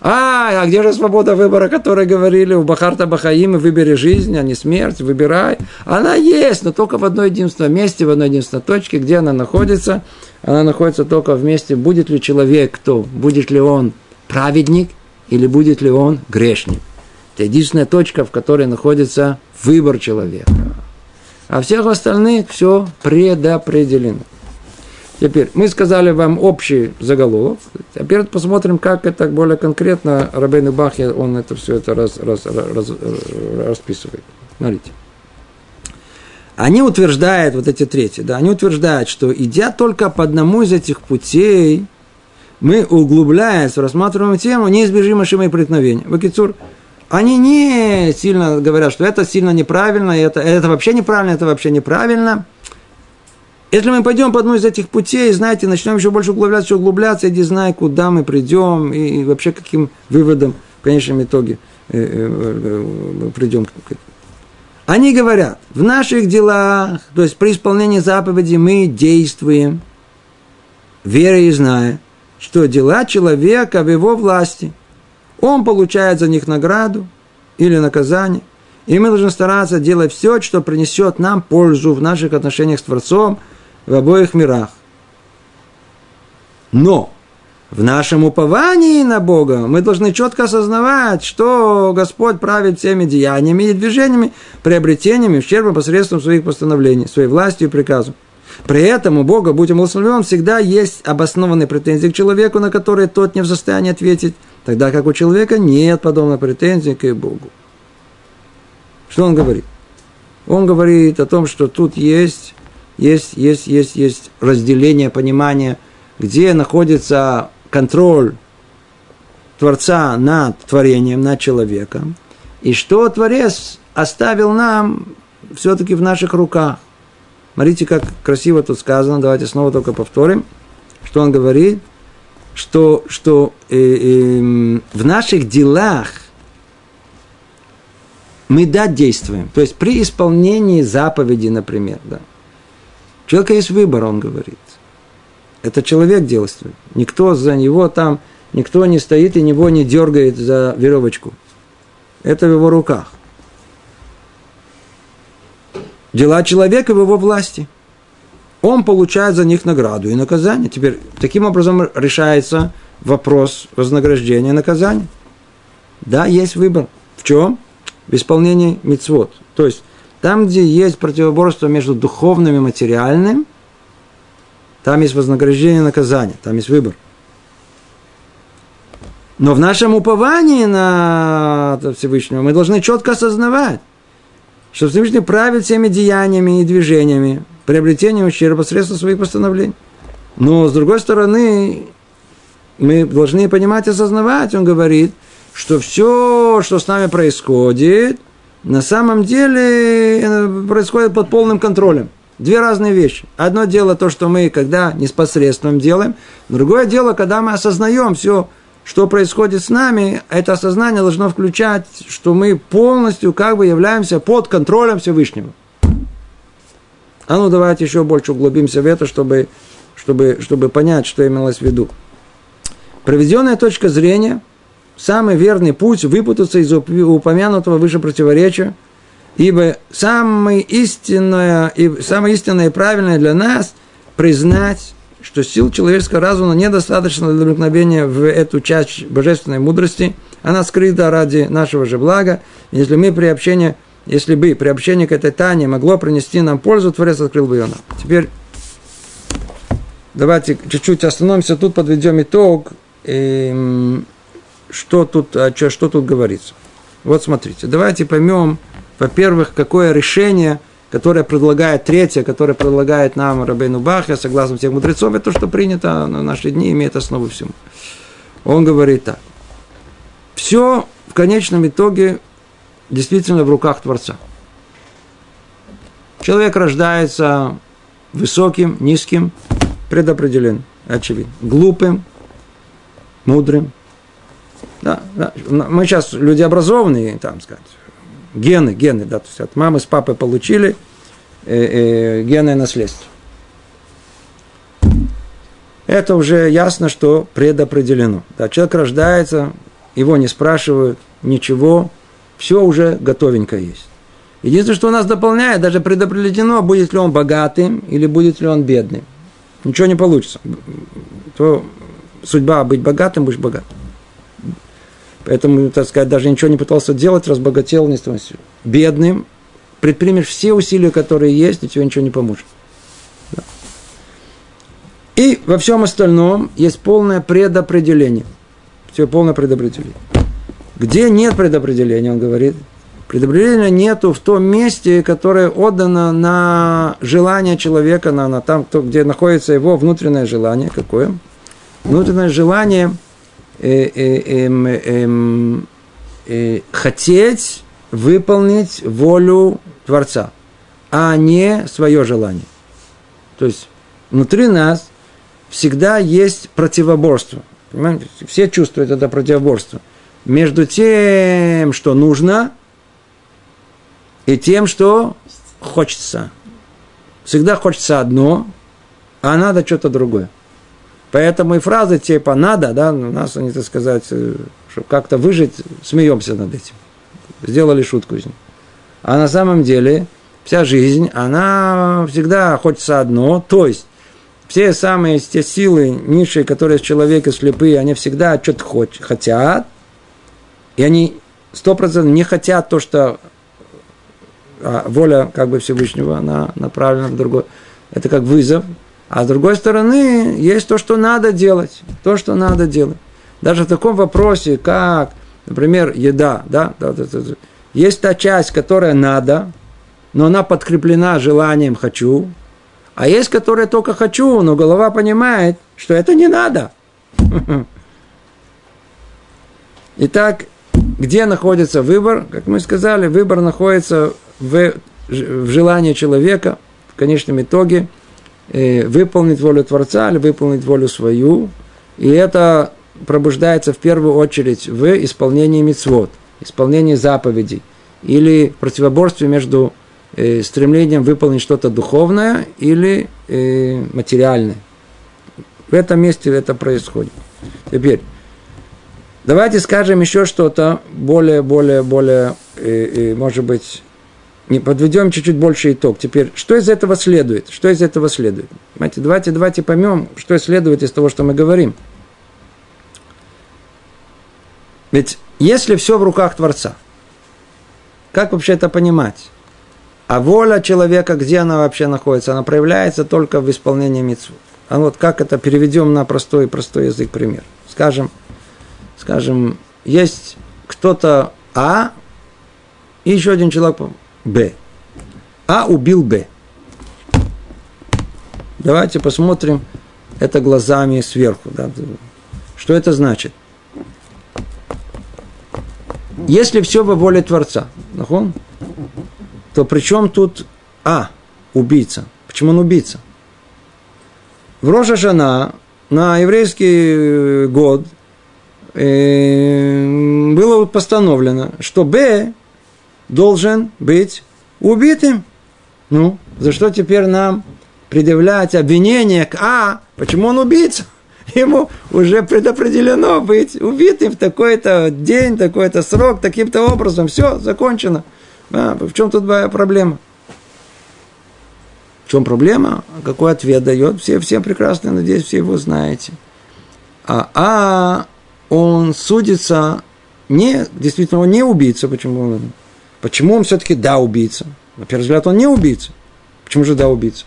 А, а где же свобода выбора, которой говорили у Бахарта Бахаима, выбери жизнь, а не смерть, выбирай. Она есть, но только в одной единственном месте, в одной единственной точке, где она находится. Она находится только в месте, будет ли человек кто, будет ли он праведник или будет ли он грешник. Это единственная точка, в которой находится выбор человека. А всех остальных все предопределено. Теперь, мы сказали вам общий заголовок. Теперь посмотрим, как это более конкретно Рабейн Бахе, он это все это раз, раз, раз, расписывает. Смотрите. Они утверждают, вот эти третьи, да, они утверждают, что идя только по одному из этих путей, мы, углубляясь в рассматриваемую тему, неизбежимо шимы преткновения. Вакицур, они не сильно говорят, что это сильно неправильно, это, это вообще неправильно, это вообще неправильно. Если мы пойдем по одной из этих путей, знаете, начнем еще больше углубляться, углубляться, я не знаю, куда мы придем и вообще каким выводом в конечном итоге э, э, э, придем. Они говорят, в наших делах, то есть при исполнении заповеди мы действуем, веря и зная, что дела человека в его власти. Он получает за них награду или наказание. И мы должны стараться делать все, что принесет нам пользу в наших отношениях с Творцом – в обоих мирах. Но в нашем уповании на Бога мы должны четко осознавать, что Господь правит всеми деяниями и движениями, приобретениями, ущерба посредством своих постановлений, своей властью и приказом. При этом у Бога, будь благословен, всегда есть обоснованные претензии к человеку, на которые тот не в состоянии ответить, тогда как у человека нет подобной претензии к Богу. Что он говорит? Он говорит о том, что тут есть есть, есть, есть, есть разделение, понимание, где находится контроль Творца над творением, над человеком, и что Творец оставил нам все-таки в наших руках. Смотрите, как красиво тут сказано, давайте снова только повторим, что он говорит, что, что э, э, в наших делах мы да действуем. То есть при исполнении заповеди, например, да, человека есть выбор, он говорит. Это человек действует. Никто за него там, никто не стоит и него не дергает за веревочку. Это в его руках. Дела человека в его власти. Он получает за них награду и наказание. Теперь таким образом решается вопрос вознаграждения и наказания. Да, есть выбор. В чем? В исполнении мицвод. То есть там, где есть противоборство между духовным и материальным, там есть вознаграждение и наказание, там есть выбор. Но в нашем уповании на Всевышнего мы должны четко осознавать, что Всевышний правит всеми деяниями и движениями, приобретением ущерба посредством своих постановлений. Но, с другой стороны, мы должны понимать и осознавать, он говорит, что все, что с нами происходит – на самом деле э, происходит под полным контролем. Две разные вещи. Одно дело то, что мы когда непосредственно делаем, другое дело, когда мы осознаем все, что происходит с нами, это осознание должно включать, что мы полностью как бы являемся под контролем Всевышнего. А ну давайте еще больше углубимся в это, чтобы, чтобы, чтобы понять, что имелось в виду. Проведенная точка зрения – самый верный путь выпутаться из упомянутого выше противоречия, ибо самое истинное, и самое истинное и правильное для нас признать, что сил человеческого разума недостаточно для проникновения в эту часть божественной мудрости, она скрыта ради нашего же блага. Если мы при общении, если бы приобщение к этой тайне могло принести нам пользу, Творец открыл бы ее нам. Теперь давайте чуть-чуть остановимся, тут подведем итог. И, эм, что тут, что тут говорится. Вот смотрите, давайте поймем, во-первых, какое решение, которое предлагает третье, которое предлагает нам Рабейну Бахя, согласно всех мудрецов, это то, что принято на наши дни, имеет основу всему. Он говорит так. Все в конечном итоге действительно в руках Творца. Человек рождается высоким, низким, предопределен, очевидно. Глупым, мудрым, да, да. Мы сейчас люди образованные, там сказать, гены, гены, да, то есть от мамы с папой получили э, э, генное наследство. Это уже ясно, что предопределено. Да, человек рождается его не спрашивают, ничего, все уже готовенько есть. Единственное, что у нас дополняет, даже предопределено, будет ли он богатым или будет ли он бедным. Ничего не получится. То судьба быть богатым, будешь богат. Поэтому, так сказать, даже ничего не пытался делать, разбогател, не становился бедным. Предпримешь все усилия, которые есть, и тебе ничего не поможет. Да. И во всем остальном есть полное предопределение. Все полное предопределение. Где нет предопределения, он говорит, предопределения нету в том месте, которое отдано на желание человека, на, на там, где находится его внутреннее желание. Какое? Внутреннее желание э, э, э, э, хотеть выполнить волю Творца, а не свое желание. То есть внутри нас всегда есть противоборство. Понимаете? Все чувствуют это противоборство. Между тем, что нужно, и тем, что хочется. Всегда хочется одно, а надо что-то другое. Поэтому и фразы типа «надо», да, у нас они, так сказать, э, чтобы как-то выжить, смеемся над этим. Сделали шутку из них. А на самом деле вся жизнь, она всегда хочется одно, то есть все самые те силы низшие, которые с человека слепые, они всегда что-то хотят, и они сто процентов не хотят то, что а воля как бы Всевышнего, она направлена в другое. Это как вызов. А с другой стороны, есть то, что надо делать. То, что надо делать. Даже в таком вопросе, как, например, еда, да, да, да, есть та часть, которая надо, но она подкреплена желанием «хочу», а есть, которые только хочу, но голова понимает, что это не надо. Итак, где находится выбор? Как мы сказали, выбор находится в, в желании человека, в конечном итоге, выполнить волю Творца или выполнить волю свою. И это пробуждается в первую очередь в исполнении мицвод, исполнении заповедей или противоборстве между э, стремлением выполнить что-то духовное или э, материальное. В этом месте это происходит. Теперь, давайте скажем еще что-то более, более, более, э, э, может быть, не подведем чуть-чуть больше итог. Теперь, что из этого следует? Что из этого следует? Понимаете, давайте, давайте поймем, что следует из того, что мы говорим. Ведь если все в руках Творца, как вообще это понимать? А воля человека, где она вообще находится? Она проявляется только в исполнении митцвот. А вот как это переведем на простой простой язык пример? Скажем, скажем, есть кто-то А, и еще один человек Б. А убил Б. Давайте посмотрим это глазами сверху. Да? Что это значит? Если все во воле Творца, то при чем тут А, убийца? Почему он убийца? В Рожа Жана на еврейский год э, было постановлено, что Б должен быть убитым. Ну, за что теперь нам предъявлять обвинение к А? Почему он убийца? Ему уже предопределено быть убитым в такой-то день, такой-то срок, таким-то образом. Все, закончено. А, в чем тут проблема? В чем проблема? Какой ответ дает? Все, все прекрасно, надеюсь, все его знаете. А, а он судится не, действительно, он не убийца, почему он Почему он все-таки да убийца? На первый взгляд, он не убийца. Почему же да убийца?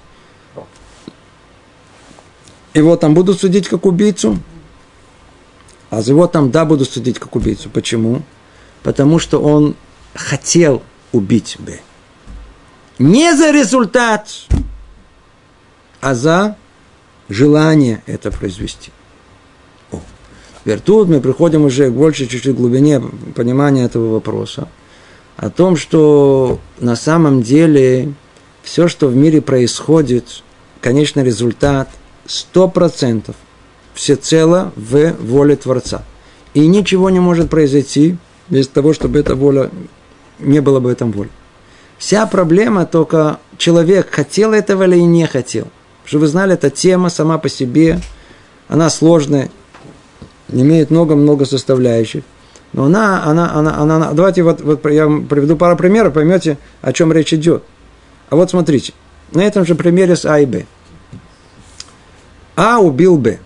Его там будут судить как убийцу, а за его там да будут судить как убийцу. Почему? Потому что он хотел убить Б. Не за результат, а за желание это произвести. О. Теперь тут мы приходим уже к большей чуть-чуть глубине понимания этого вопроса о том, что на самом деле все, что в мире происходит, конечный результат сто процентов всецело в воле Творца. И ничего не может произойти без того, чтобы эта воля не было бы этом воли. Вся проблема только человек хотел этого или не хотел. Чтобы вы знали, эта тема сама по себе, она сложная, имеет много-много составляющих. Но она, она, она, она, она давайте вот, вот я вам приведу пару примеров, поймете, о чем речь идет. А вот смотрите, на этом же примере с А и Б. А убил Б.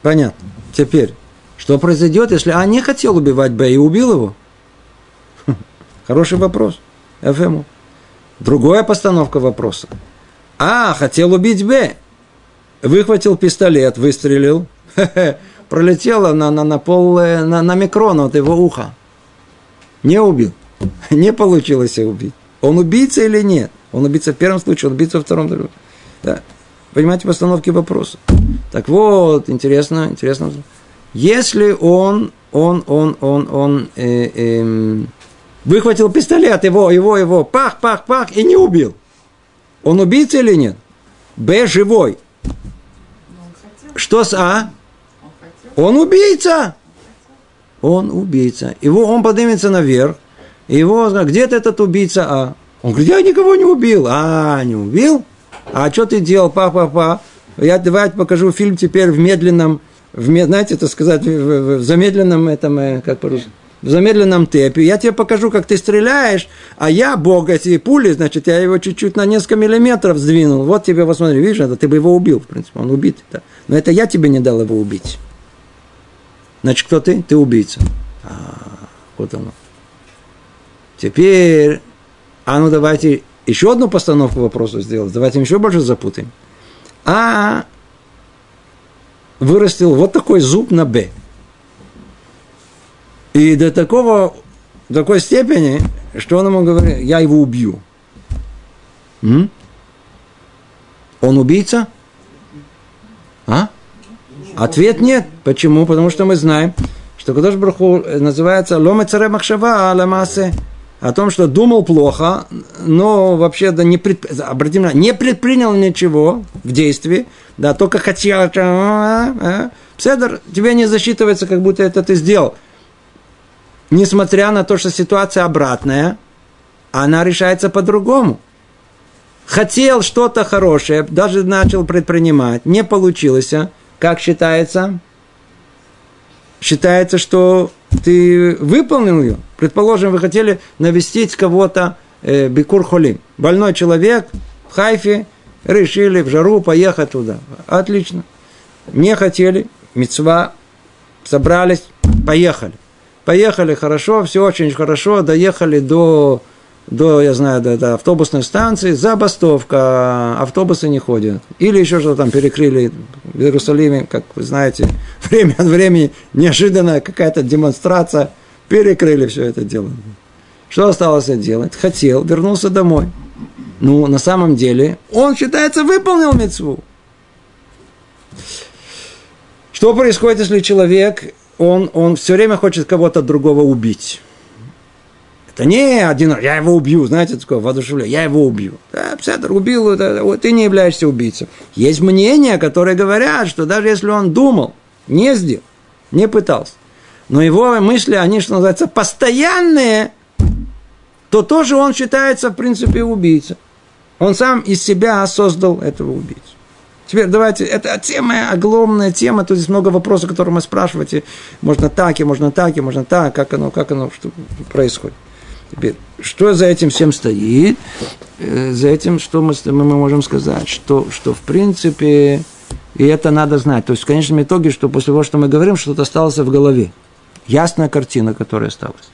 Понятно. Теперь, что произойдет, если А не хотел убивать Б и убил его? Хороший вопрос. ФМУ. Другая постановка вопроса. А хотел убить Б. Выхватил пистолет, выстрелил. Пролетело на, на, на пол, на, на микрон от его уха. Не убил. Не получилось убить. Он убийца или нет? Он убийца в первом случае, он убийца во втором. Да. Понимаете постановки вопроса. Так вот, интересно, интересно. Если он, он, он, он, он э, э, выхватил пистолет, его, его, его, пах, пах, пах, и не убил. Он убийца или нет? Б живой. Что с А? Он убийца. Он убийца. Его, он поднимется наверх. Его, где-то этот убийца А. Он говорит, я никого не убил. А, не убил? А что ты делал, папа, папа? Я давайте покажу фильм теперь в медленном, в, знаете, это сказать, в, в, замедленном этом, э, как по-русски, в замедленном темпе. Я тебе покажу, как ты стреляешь, а я, бог, эти пули, значит, я его чуть-чуть на несколько миллиметров сдвинул. Вот тебе, вот смотри, видишь, это ты бы его убил, в принципе, он убит. Да. Но это я тебе не дал его убить. Значит, кто ты? Ты убийца. А, вот оно. Теперь, а ну давайте еще одну постановку вопроса сделать. Давайте еще больше запутаем. А вырастил вот такой зуб на Б. И до такого, такой степени, что он ему говорит, я его убью. М? Он убийца? А? Ответ нет. Почему? Потому что мы знаем, что Кадош Браху называется «Ломе царе махшава аламасе» о том, что думал плохо, но вообще да, не, предп... обратим не предпринял ничего в действии, да, только хотел, а, а, Пседер, тебе не засчитывается, как будто это ты сделал. Несмотря на то, что ситуация обратная, она решается по-другому. Хотел что-то хорошее, даже начал предпринимать, не получилось. Как считается? Считается, что ты выполнил ее. Предположим, вы хотели навестить кого-то э, Бекур Холим. Больной человек в Хайфе, решили в жару поехать туда. Отлично. Не хотели, мецва, собрались, поехали. Поехали хорошо, все очень хорошо, доехали до до, я знаю, до, до автобусной станции, забастовка, автобусы не ходят. Или еще что-то там перекрыли в Иерусалиме, как вы знаете, время от времени неожиданно какая-то демонстрация, перекрыли все это дело. Что осталось делать? Хотел, вернулся домой. Ну, на самом деле, он, считается, выполнил мецву. Что происходит, если человек, он, он все время хочет кого-то другого убить? Это не один раз, я его убью, знаете, такое воодушевление, я его убью. Да, Псетер убил, это, ты не являешься убийцей. Есть мнения, которые говорят, что даже если он думал, не сделал, не пытался, но его мысли, они, что называется, постоянные, то тоже он считается, в принципе, убийцей. Он сам из себя создал этого убийцу. Теперь давайте, это тема, огромная тема, тут здесь много вопросов, которые мы спрашиваете. Можно так, и можно так, и можно так, как оно, как оно что происходит. Теперь, что за этим всем стоит? Э, за этим, что мы, мы можем сказать? Что, что в принципе, и это надо знать. То есть, в конечном итоге, что после того, что мы говорим, что-то осталось в голове. Ясная картина, которая осталась.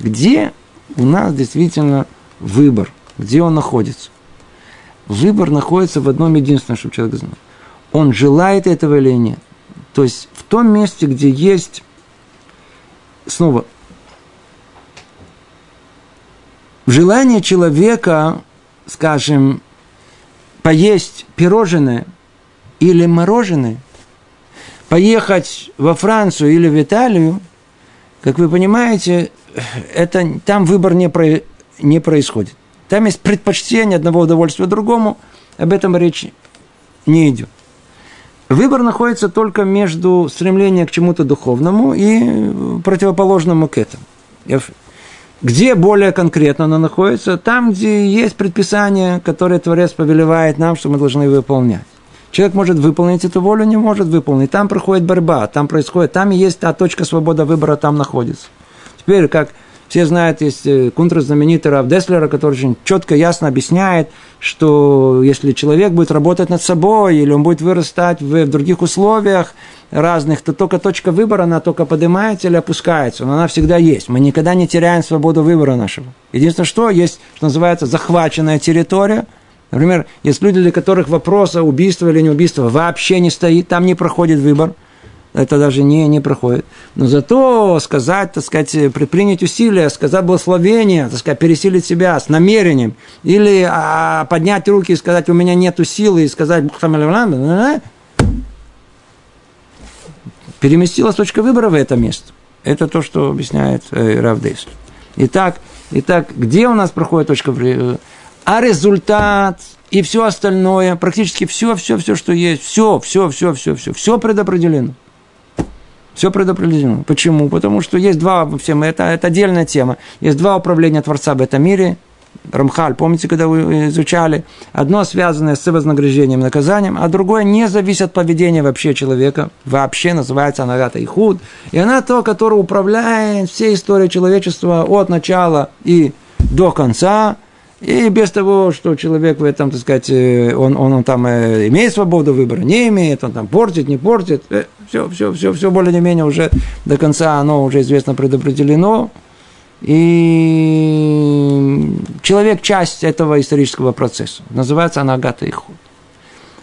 Где у нас действительно выбор? Где он находится? Выбор находится в одном единственном, чтобы человек знал. Он желает этого или нет. То есть в том месте, где есть снова желание человека, скажем, поесть пирожное или мороженое, поехать во Францию или в Италию, как вы понимаете, это, там выбор не, про, не происходит. Там есть предпочтение одного удовольствия другому, об этом речь не идет. Выбор находится только между стремлением к чему-то духовному и противоположному к этому. Где более конкретно она находится? Там, где есть предписание, которое Творец повелевает нам, что мы должны выполнять. Человек может выполнить эту волю, не может выполнить. Там проходит борьба, там происходит, там есть та точка свободы выбора, там находится. Теперь, как все знают, есть э, контр знаменитый Рав Деслера, который очень четко, ясно объясняет, что если человек будет работать над собой, или он будет вырастать в, в других условиях разных, то только точка выбора, она только поднимается или опускается, но она всегда есть. Мы никогда не теряем свободу выбора нашего. Единственное, что есть, что называется, захваченная территория – Например, есть люди, для которых вопроса убийства или не убийства вообще не стоит, там не проходит выбор. Это даже не, не проходит. Но зато сказать, так сказать, предпринять усилия, сказать благословение, так сказать, пересилить себя с намерением, или а, поднять руки и сказать, у меня нет силы, и сказать, переместилась точка выбора в это место. Это то, что объясняет э, Равдейс. Итак, итак, где у нас проходит точка выбора? а результат и все остальное, практически все, все, все, что есть, все, все, все, все, все, все предопределено. Все предопределено. Почему? Потому что есть два, всем, это, это отдельная тема. Есть два управления Творца в этом мире. Рамхаль, помните, когда вы изучали? Одно связанное с вознаграждением и наказанием, а другое не зависит от поведения вообще человека. Вообще называется Анагата и Худ. И она то, которое управляет всей историей человечества от начала и до конца – и без того, что человек в этом, так сказать, э, он, он, он там э, имеет свободу выбора, не имеет, он там портит, не портит, все, все, все, все более-менее уже до конца оно уже известно предопределено. И человек часть этого исторического процесса. Называется она Агата и Худ.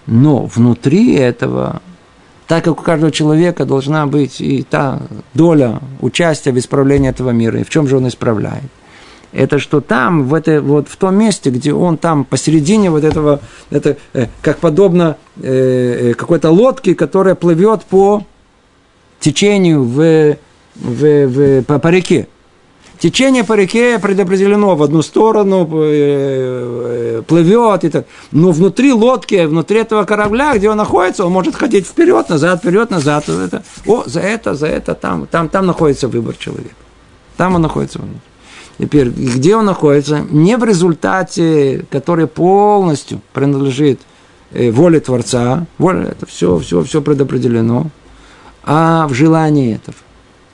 Но внутри этого, так как у каждого человека должна быть и та доля участия в исправлении этого мира, и в чем же он исправляет это что там, в, этой, вот, в том месте, где он там посередине вот этого, это э, как подобно э, э какой-то лодке, которая плывет по течению в, в, в, по, по реке. Течение по реке предопределено в одну сторону, э, плывет, и так. но внутри лодки, внутри этого корабля, где он находится, он может ходить вперед, назад, вперед, назад. Это. О, за это, за это, там, там, там находится выбор человека. Там он находится внутри. Теперь, где он находится? Не в результате, который полностью принадлежит э, воле Творца, воля, это все, все, все предопределено, а в желании этого.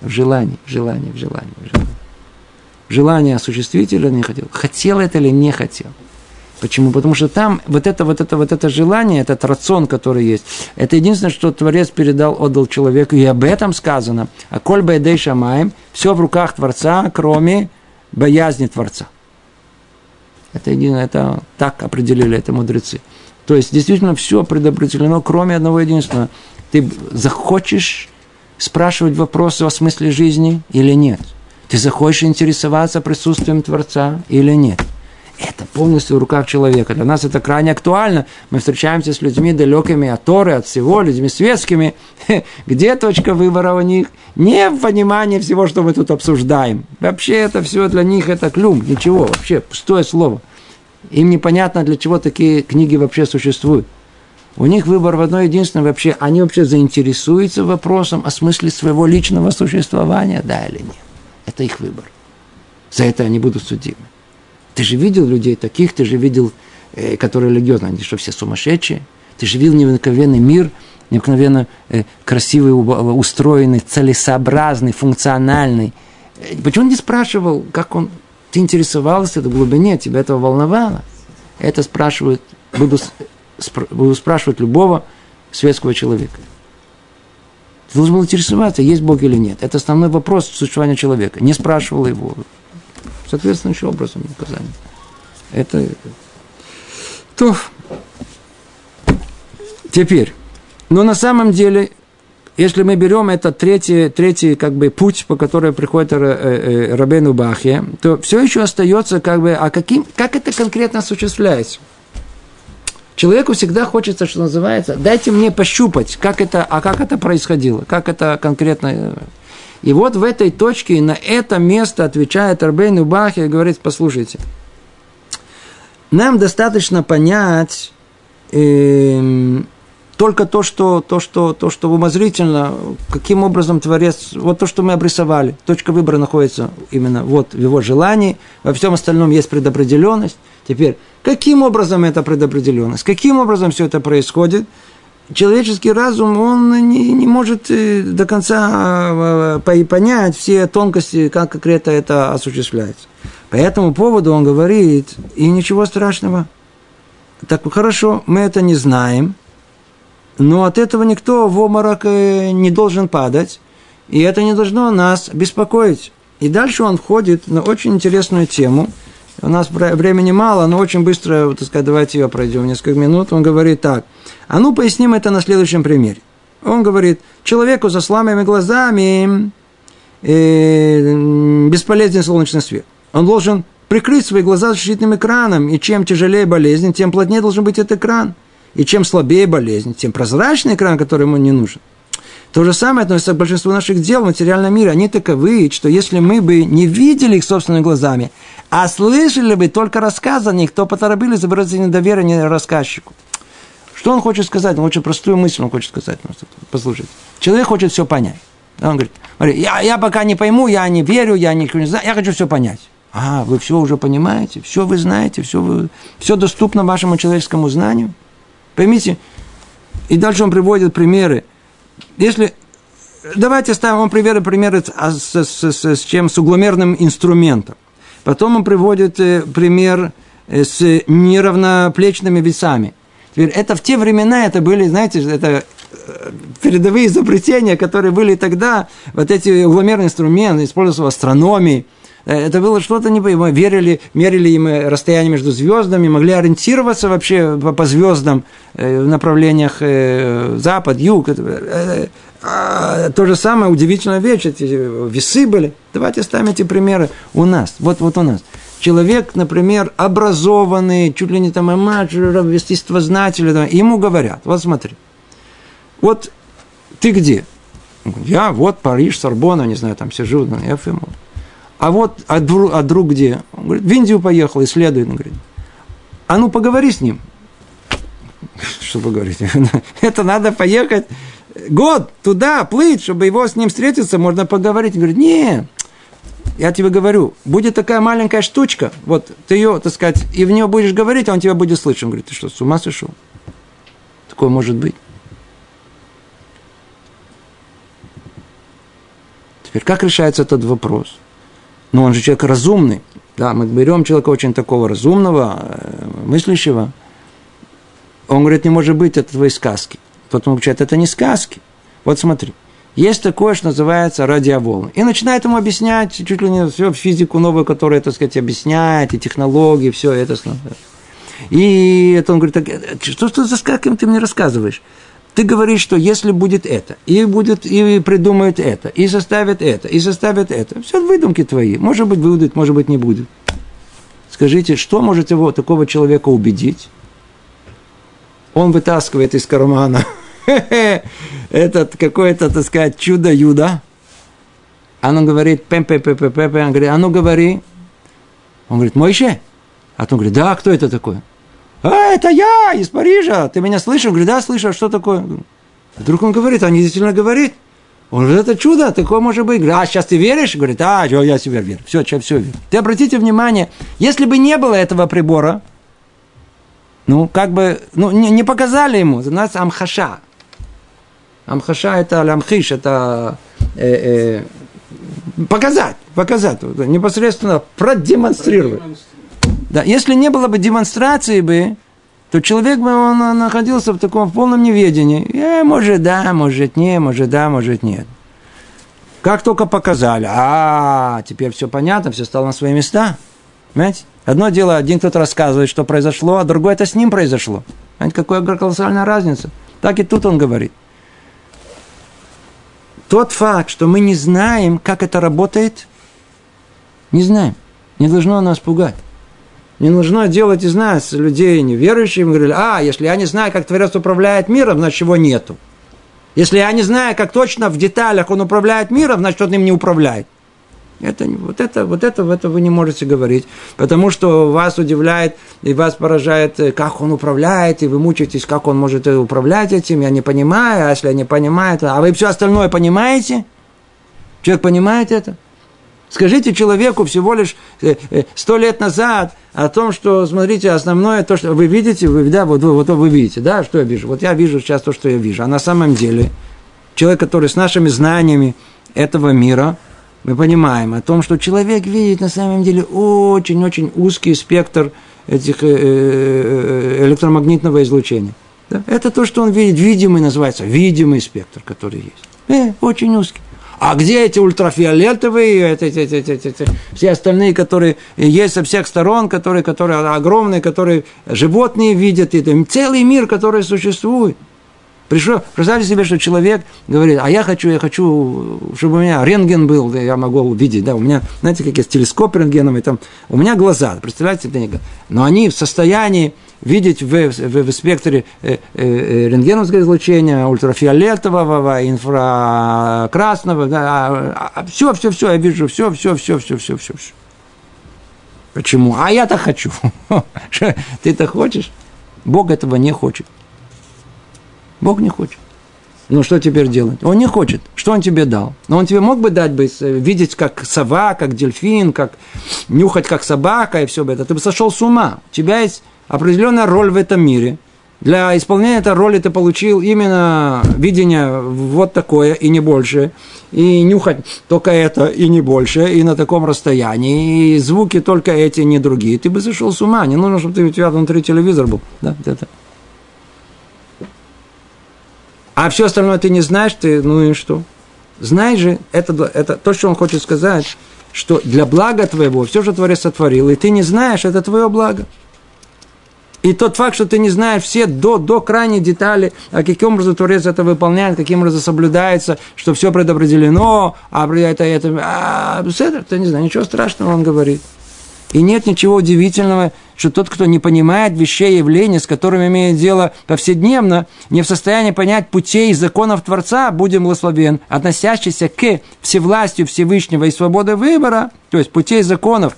В желании, в желании, в желании, в желании. Желание осуществить или не хотел? Хотел это или не хотел? Почему? Потому что там вот это, вот это, вот это желание, этот рацион, который есть, это единственное, что Творец передал, отдал человеку, и об этом сказано. А коль бэдэй шамаем, все в руках Творца, кроме боязни Творца. Это, это так определили это мудрецы. То есть, действительно, все предопределено, кроме одного единственного. Ты захочешь спрашивать вопросы о смысле жизни или нет? Ты захочешь интересоваться присутствием Творца или нет? Это полностью в руках человека. Для нас это крайне актуально. Мы встречаемся с людьми далекими от Торы, от всего, людьми светскими. Где точка выбора у них? Не в понимании всего, что мы тут обсуждаем. Вообще это все для них это клюм, ничего, вообще пустое слово. Им непонятно, для чего такие книги вообще существуют. У них выбор в одно единственное вообще. Они вообще заинтересуются вопросом о смысле своего личного существования, да или нет. Это их выбор. За это они будут судимы. Ты же видел людей таких, ты же видел, э, которые религиозны, они что, все сумасшедшие? Ты же видел необыкновенный мир, необыкновенно э, красивый, устроенный, целесообразный, функциональный. Э, почему он не спрашивал, как он... Ты интересовался в глубине, тебя это волновало? Это спрашивают, буду, спр, буду спрашивать любого светского человека. Ты должен был интересоваться, есть Бог или нет. Это основной вопрос существования человека. Не спрашивал его соответствующим образом наказание. Это то. Теперь, но на самом деле, если мы берем этот третий, третий как бы, путь, по которому приходит э, э, Рабену Бахе, то все еще остается как бы, а каким, как это конкретно осуществляется? Человеку всегда хочется, что называется, дайте мне пощупать, как это, а как это происходило, как это конкретно э, и вот в этой точке, на это место отвечает Арбейну Бахи и говорит, послушайте, нам достаточно понять э, только то, что, то, что, то, что умозрительно, каким образом Творец, вот то, что мы обрисовали, точка выбора находится именно вот в его желании, во всем остальном есть предопределенность. Теперь, каким образом это предопределенность, каким образом все это происходит – человеческий разум, он не, не может э, до конца э, понять все тонкости, как конкретно это осуществляется. По этому поводу он говорит, и ничего страшного. Так хорошо, мы это не знаем, но от этого никто в обморок э, не должен падать, и это не должно нас беспокоить. И дальше он входит на очень интересную тему. У нас времени мало, но очень быстро, так сказать, давайте ее пройдем несколько минут. Он говорит так. А ну, поясним это на следующем примере. Он говорит, человеку со слабыми глазами э, бесполезен солнечный свет. Он должен прикрыть свои глаза защитным экраном, и чем тяжелее болезнь, тем плотнее должен быть этот экран. И чем слабее болезнь, тем прозрачный экран, который ему не нужен. То же самое относится к большинству наших дел в материальном мире. Они таковы, что если мы бы не видели их собственными глазами, а слышали бы только рассказы о них, то поторопились выразить недоверие рассказчику. Что он хочет сказать? Он очень простую мысль он хочет сказать. Послушайте. Человек хочет все понять. Он говорит, я, я пока не пойму, я не верю, я ничего не знаю, я хочу все понять. А, вы все уже понимаете, все вы знаете, все, вы, все доступно вашему человеческому знанию. Поймите, и дальше он приводит примеры если давайте ставим он примеры, примеры с, с, с, с чем? С угломерным инструментом. Потом он приводит э, пример э, с неравноплечными весами. Теперь это в те времена, это были, знаете, это э, передовые изобретения, которые были тогда, вот эти угломерные инструменты, использовались в астрономии, это было что-то не верили, мерили им расстояние между звездами, могли ориентироваться вообще по, по звездам в направлениях запад, юг. А, то же самое, удивительная вещь, эти весы были. Давайте ставим эти примеры у нас. Вот, вот у нас. Человек, например, образованный, чуть ли не там имаджер, естествознатель, ему говорят, вот смотри, вот ты где? Я вот Париж, Сорбона, не знаю, там сижу, я ФМ. А вот, а друг, а друг где? Он говорит, в Индию поехал, исследует. Он говорит, а ну поговори с ним. Что поговорить? Это надо поехать год туда, плыть, чтобы его с ним встретиться, можно поговорить. Он говорит, не, я тебе говорю, будет такая маленькая штучка, вот ты ее, так сказать, и в нее будешь говорить, а он тебя будет слышать. Он говорит, ты что, с ума сошел? Такое может быть. Теперь как решается этот вопрос? но он же человек разумный. Да, мы берем человека очень такого разумного, э, мыслящего. Он говорит, не может быть, это твои сказки. Тот ему говорит, это не сказки. Вот смотри, есть такое, что называется радиоволны. И начинает ему объяснять чуть ли не всю физику новую, которая, так сказать, объясняет, и технологии, все это. И это он говорит, э, что, что за сказками ты мне рассказываешь? Ты говоришь, что если будет это, и будет, и придумают это, и составят это, и составят это, все выдумки твои. Может быть, будут, может быть, не будет. Скажите, что может его, такого человека убедить? Он вытаскивает из кармана этот какое-то, так сказать, чудо-юдо. Оно говорит, пем пем пем пем пем он говорит, а ну говори. Он говорит, Мойше? А он говорит, да, кто это такой? а, это я из Парижа, ты меня слышишь? Говорит, да, слышу, а что такое? Вдруг он говорит, он действительно говорит. Он говорит, это чудо, такое может быть. А сейчас ты веришь? Говорит, а, я себе верю. Все, все, все верю. Ты обратите внимание, если бы не было этого прибора, ну, как бы, ну, не, не показали ему, у нас амхаша. Амхаша это лямхиш, это э, э, показать, показать, непосредственно продемонстрировать. Да, если не было бы демонстрации бы, то человек бы он находился в таком полном неведении. Э, может да, может не, может да, может нет. Как только показали, а, теперь все понятно, все стало на свои места. Понимаете? Одно дело, один кто-то рассказывает, что произошло, а другое это с ним произошло. Понимаете, какая колоссальная разница. Так и тут он говорит. Тот факт, что мы не знаем, как это работает, не знаем, не должно нас пугать. Не нужно делать из нас людей неверующих. Мы говорили, а, если я не знаю, как Творец управляет миром, значит, его нету. Если я не знаю, как точно в деталях он управляет миром, значит, он им не управляет. Это, вот, это, вот это, это вы не можете говорить, потому что вас удивляет и вас поражает, э, как он управляет, и вы мучаетесь, как он может управлять этим, я не понимаю, а если я не понимаю, то... а вы все остальное понимаете? Человек понимает это? Скажите человеку всего лишь э, э, сто лет назад о том, что, смотрите, основное то, что вы видите, вы, да, вот, вот вы видите, да, что я вижу. Вот я вижу сейчас то, что я вижу. А на самом деле человек, который с нашими знаниями этого мира, мы понимаем о том, что человек видит на самом деле очень-очень узкий спектр этих электромагнитного излучения. Да? Это то, что он видит, видимый называется, видимый спектр, который есть. Э, очень узкий. А где эти ультрафиолетовые, эти, эти, эти, эти, эти, все остальные, которые есть со всех сторон, которые, которые огромные, которые животные видят, это целый мир, который существует. Пришел, представьте себе, что человек говорит, а я хочу, я хочу, чтобы у меня рентген был, да, я могу увидеть, да, у меня, знаете, как есть телескоп рентгеновый, там, у меня глаза, представляете, но они в состоянии видеть в, в, в спектре э, э, рентгеновского излучения, ультрафиолетового, инфракрасного, да, а, все, все, все, я вижу, все, все, все, все, все, все, все. Почему? А я-то хочу. Ты это хочешь? Бог этого не хочет. Бог не хочет. Ну, что теперь делать? Он не хочет. Что он тебе дал? Но он тебе мог бы дать бы, видеть как сова, как дельфин, как нюхать как собака и все это. Ты бы сошел с ума. У тебя есть определенная роль в этом мире. Для исполнения этой роли ты получил именно видение вот такое и не больше. И нюхать только это и не больше, и на таком расстоянии, и звуки только эти, не другие. Ты бы сошел с ума. Не нужно, чтобы ты, у тебя внутри телевизор был. Да, это. А все остальное ты не знаешь, ты, ну и что? Знай же, это, это то, что он хочет сказать, что для блага твоего все, что Творец сотворил, и ты не знаешь, это твое благо. И тот факт, что ты не знаешь все до, до крайней детали, а каким образом Творец это выполняет, каким образом соблюдается, что все предопределено, а это, это, а, ты не знаешь, ничего страшного он говорит. И нет ничего удивительного, что тот, кто не понимает вещей и явлений, с которыми имеет дело повседневно, не в состоянии понять путей и законов Творца, будем благословен, относящийся к всевластию Всевышнего и свободы выбора, то есть путей законов,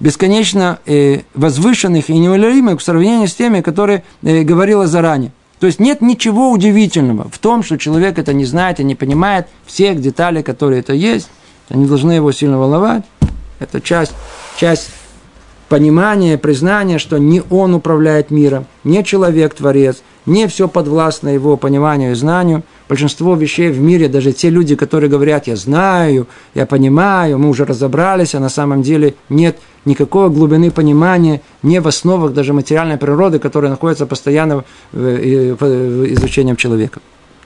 бесконечно э, возвышенных и неуловимых в сравнении с теми, которые э, говорила заранее. То есть нет ничего удивительного в том, что человек это не знает и не понимает всех деталей, которые это есть. Они должны его сильно волновать. Это часть часть понимания, признания, что не он управляет миром, не человек-творец, не все подвластно его пониманию и знанию. Большинство вещей в мире, даже те люди, которые говорят, я знаю, я понимаю, мы уже разобрались, а на самом деле нет никакой глубины понимания, не в основах даже материальной природы, которая находится постоянно в изучении человека.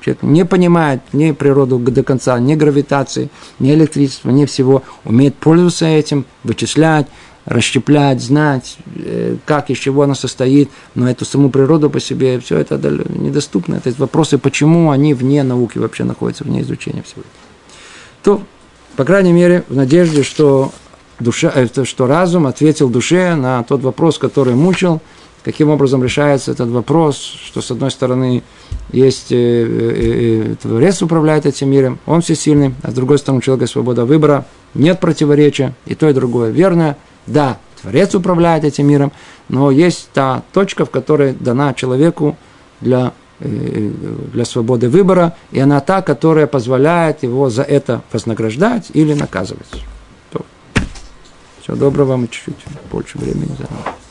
Человек не понимает ни природу до конца, ни гравитации, ни электричества, ни всего. Умеет пользоваться этим, вычислять, расщеплять, знать, э, как из чего оно состоит, но эту саму природу по себе, все это недоступно. Это вопросы, почему они вне науки вообще находятся, вне изучения всего То, по крайней мере, в надежде, что, душа, э, что разум ответил душе на тот вопрос, который мучил, каким образом решается этот вопрос, что, с одной стороны, есть э, э, э, Творец управляет этим миром, он всесильный, а с другой стороны, у человека свобода выбора, нет противоречия, и то, и другое верно. Да, Творец управляет этим миром, но есть та точка, в которой дана человеку для, для свободы выбора, и она та, которая позволяет его за это вознаграждать или наказывать. Всего доброго, мы чуть-чуть больше времени займем.